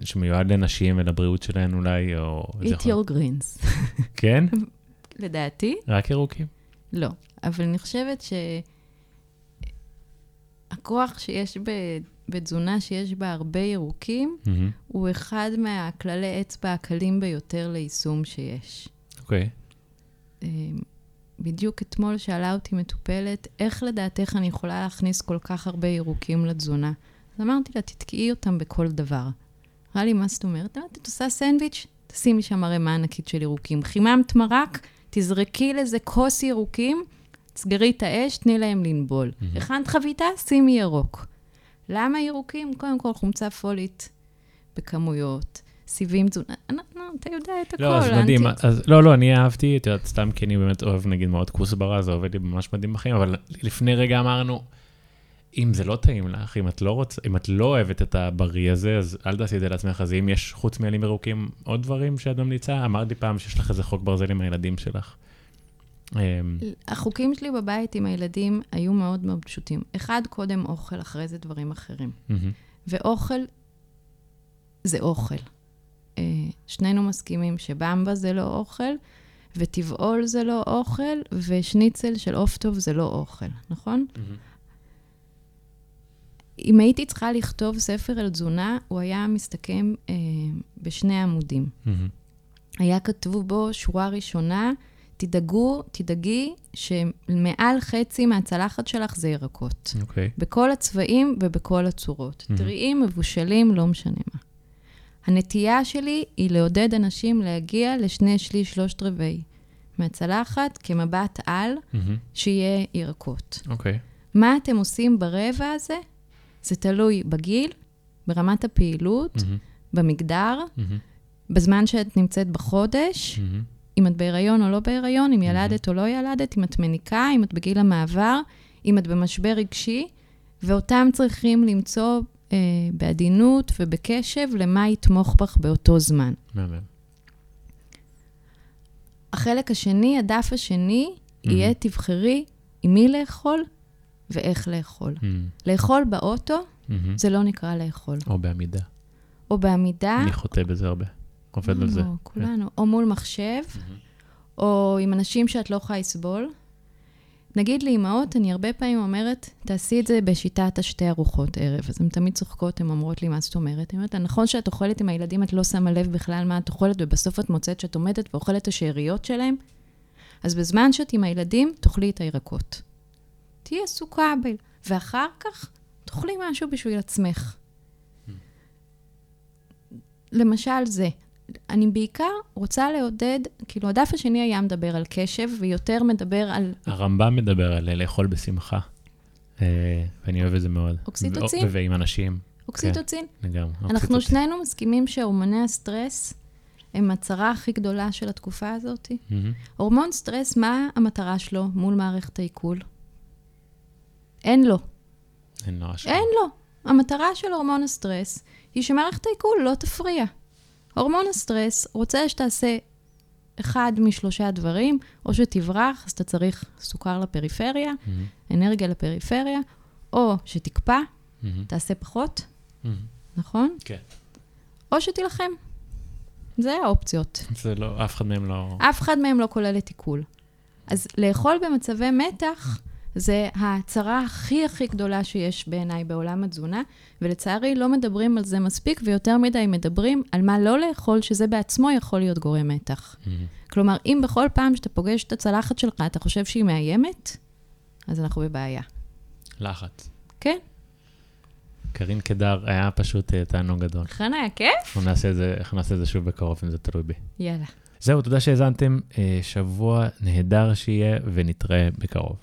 שמיועד לנשים ולבריאות שלהן אולי, או... eat your greens. כן? לדעתי. רק ירוקים? לא, אבל אני חושבת שהכוח שיש בתזונה שיש בה הרבה ירוקים, mm-hmm. הוא אחד מהכללי אצבע הקלים ביותר ליישום שיש. אוקיי. Okay. אמ, בדיוק אתמול שאלה אותי מטופלת, איך לדעתך אני יכולה להכניס כל כך הרבה ירוקים לתזונה? אז אמרתי לה, תתקעי אותם בכל דבר. אמרה לי, מה זאת אומרת? אמרתי, את עושה סנדוויץ', תשימי שם ערימה ענקית של ירוקים. חיממת מרק, תזרקי לזה כוס ירוקים, סגרי את האש, תני להם לנבול. Mm-hmm. הכנת חביתה, שימי ירוק. למה ירוקים? קודם כל, חומצה פולית בכמויות, סיבים תזונה, אתה יודע את הכול. לא, אז מדהים. אז, לא, לא, אני אהבתי, את יודעת, סתם כי אני באמת אוהב, נגיד, מאוד כוסברה, זה עובד לי ממש מדהים בחיים, אבל לפני רגע אמרנו, אם זה לא טעים לך, אם את לא, רוצ... אם את לא אוהבת את הבריא הזה, אז אל תעשי את זה לעצמך. אז אם יש חוץ מעלים ירוקים עוד דברים שאת ממליצה, אמרת לי פעם שיש לך איזה חוק ברזל עם הילדים שלך. אמ, החוקים שלי בבית עם הילדים היו מאוד מאוד פשוטים. אחד, קודם אוכל, אחרי זה דברים אחרים. ואוכל זה אוכל. אה, שנינו מסכימים שבמבה זה לא אוכל, וטבעול זה לא אוכל, ושניצל של עוף טוב זה לא אוכל, נכון? אם הייתי צריכה לכתוב ספר על תזונה, הוא היה מסתכם אה, בשני עמודים. היה כתוב בו שורה ראשונה, תדאגו, תדאגי שמעל חצי מהצלחת שלך זה ירקות. אוקיי. Okay. בכל הצבעים ובכל הצורות. Mm-hmm. טריים, מבושלים, לא משנה מה. הנטייה שלי היא לעודד אנשים להגיע לשני שליש, שלושת רבעי מהצלחת כמבט על, mm-hmm. שיהיה ירקות. אוקיי. Okay. מה אתם עושים ברבע הזה? זה תלוי בגיל, ברמת הפעילות, mm-hmm. במגדר, mm-hmm. בזמן שאת נמצאת בחודש, mm-hmm. אם את בהיריון או לא בהיריון, אם ילדת mm-hmm. או לא ילדת, אם את מניקה, אם את בגיל המעבר, אם את במשבר רגשי, ואותם צריכים למצוא אה, בעדינות ובקשב למה יתמוך בך באותו זמן. מהמם. החלק השני, הדף השני, mm-hmm. יהיה תבחרי עם מי לאכול ואיך לאכול. Mm. לאכול באוטו, mm-hmm. זה לא נקרא לאכול. או בעמידה. או בעמידה. אני חוטא בזה הרבה. עובד על זה. כולנו. כן. או מול מחשב. או עם אנשים שאת לא יכולה לסבול. נגיד לאימהות, אני הרבה פעמים אומרת, תעשי את זה בשיטת השתי ארוחות ערב. אז הן תמיד צוחקות, הן אומרות לי, מה זאת אומרת? אני אומרת, נכון שאת אוכלת עם הילדים, את לא שמה לב בכלל מה את אוכלת, ובסוף את מוצאת שאת עומדת ואוכלת את השאריות שלהם? אז בזמן שאת עם הילדים, תאכלי את הירקות. תהיי עסוקה ב... ואחר כך תאכלי משהו בשביל עצמך. למשל זה. אני בעיקר רוצה לעודד, כאילו, הדף השני היה מדבר על קשב, ויותר מדבר על... הרמב"ם מדבר על לאכול בשמחה. אה, ואני אוהב את זה מאוד. אוקסיטוצין? ועם אנשים, אוקסיטוצין. לגמרי. אנחנו. שנינו מסכימים שהורמוני הסטרס הם הצרה הכי גדולה של התקופה הזאת. מהמם. הורמון סטרס, מה המטרה שלו מול מערכת העיכול? אין לו. אין לו אשכרה. אין לו. המטרה של הורמון הסטרס היא שמערכת העיכול לא תפריע. הורמון הסטרס רוצה שתעשה אחד משלושה דברים, או שתברח, אז אתה צריך סוכר לפריפריה, מהמם. אנרגיה לפריפריה, או שתקפא, מהמם. תעשה פחות, מהמם. נכון? כן. או שתילחם. זה האופציות. זה לא, אף אחד מהם לא... אף אחד מהם לא כולל את עיכול. אז לאכול במצבי מתח זה הצרה הכי הכי גדולה שיש בעיניי בעולם התזונה, ולצערי לא מדברים על זה מספיק, ויותר מדי מדברים על מה לא לאכול, שזה בעצמו יכול להיות גורם מתח. מהמם. כלומר, אם בכל פעם שאתה פוגש את הצלחת שלך, אתה חושב שהיא מאיימת, אז אנחנו בבעיה. לחץ. כן? קרין קדר היה פשוט אה, תענוג גדול. לכן היה כיף? אנחנו נעשה את זה, אנחנו נעשה את זה שוב בקרוב, אם זה תלוי בי. יאללה. זהו, תודה שהאזנתם. אה, שבוע נהדר שיהיה, ונתראה בקרוב.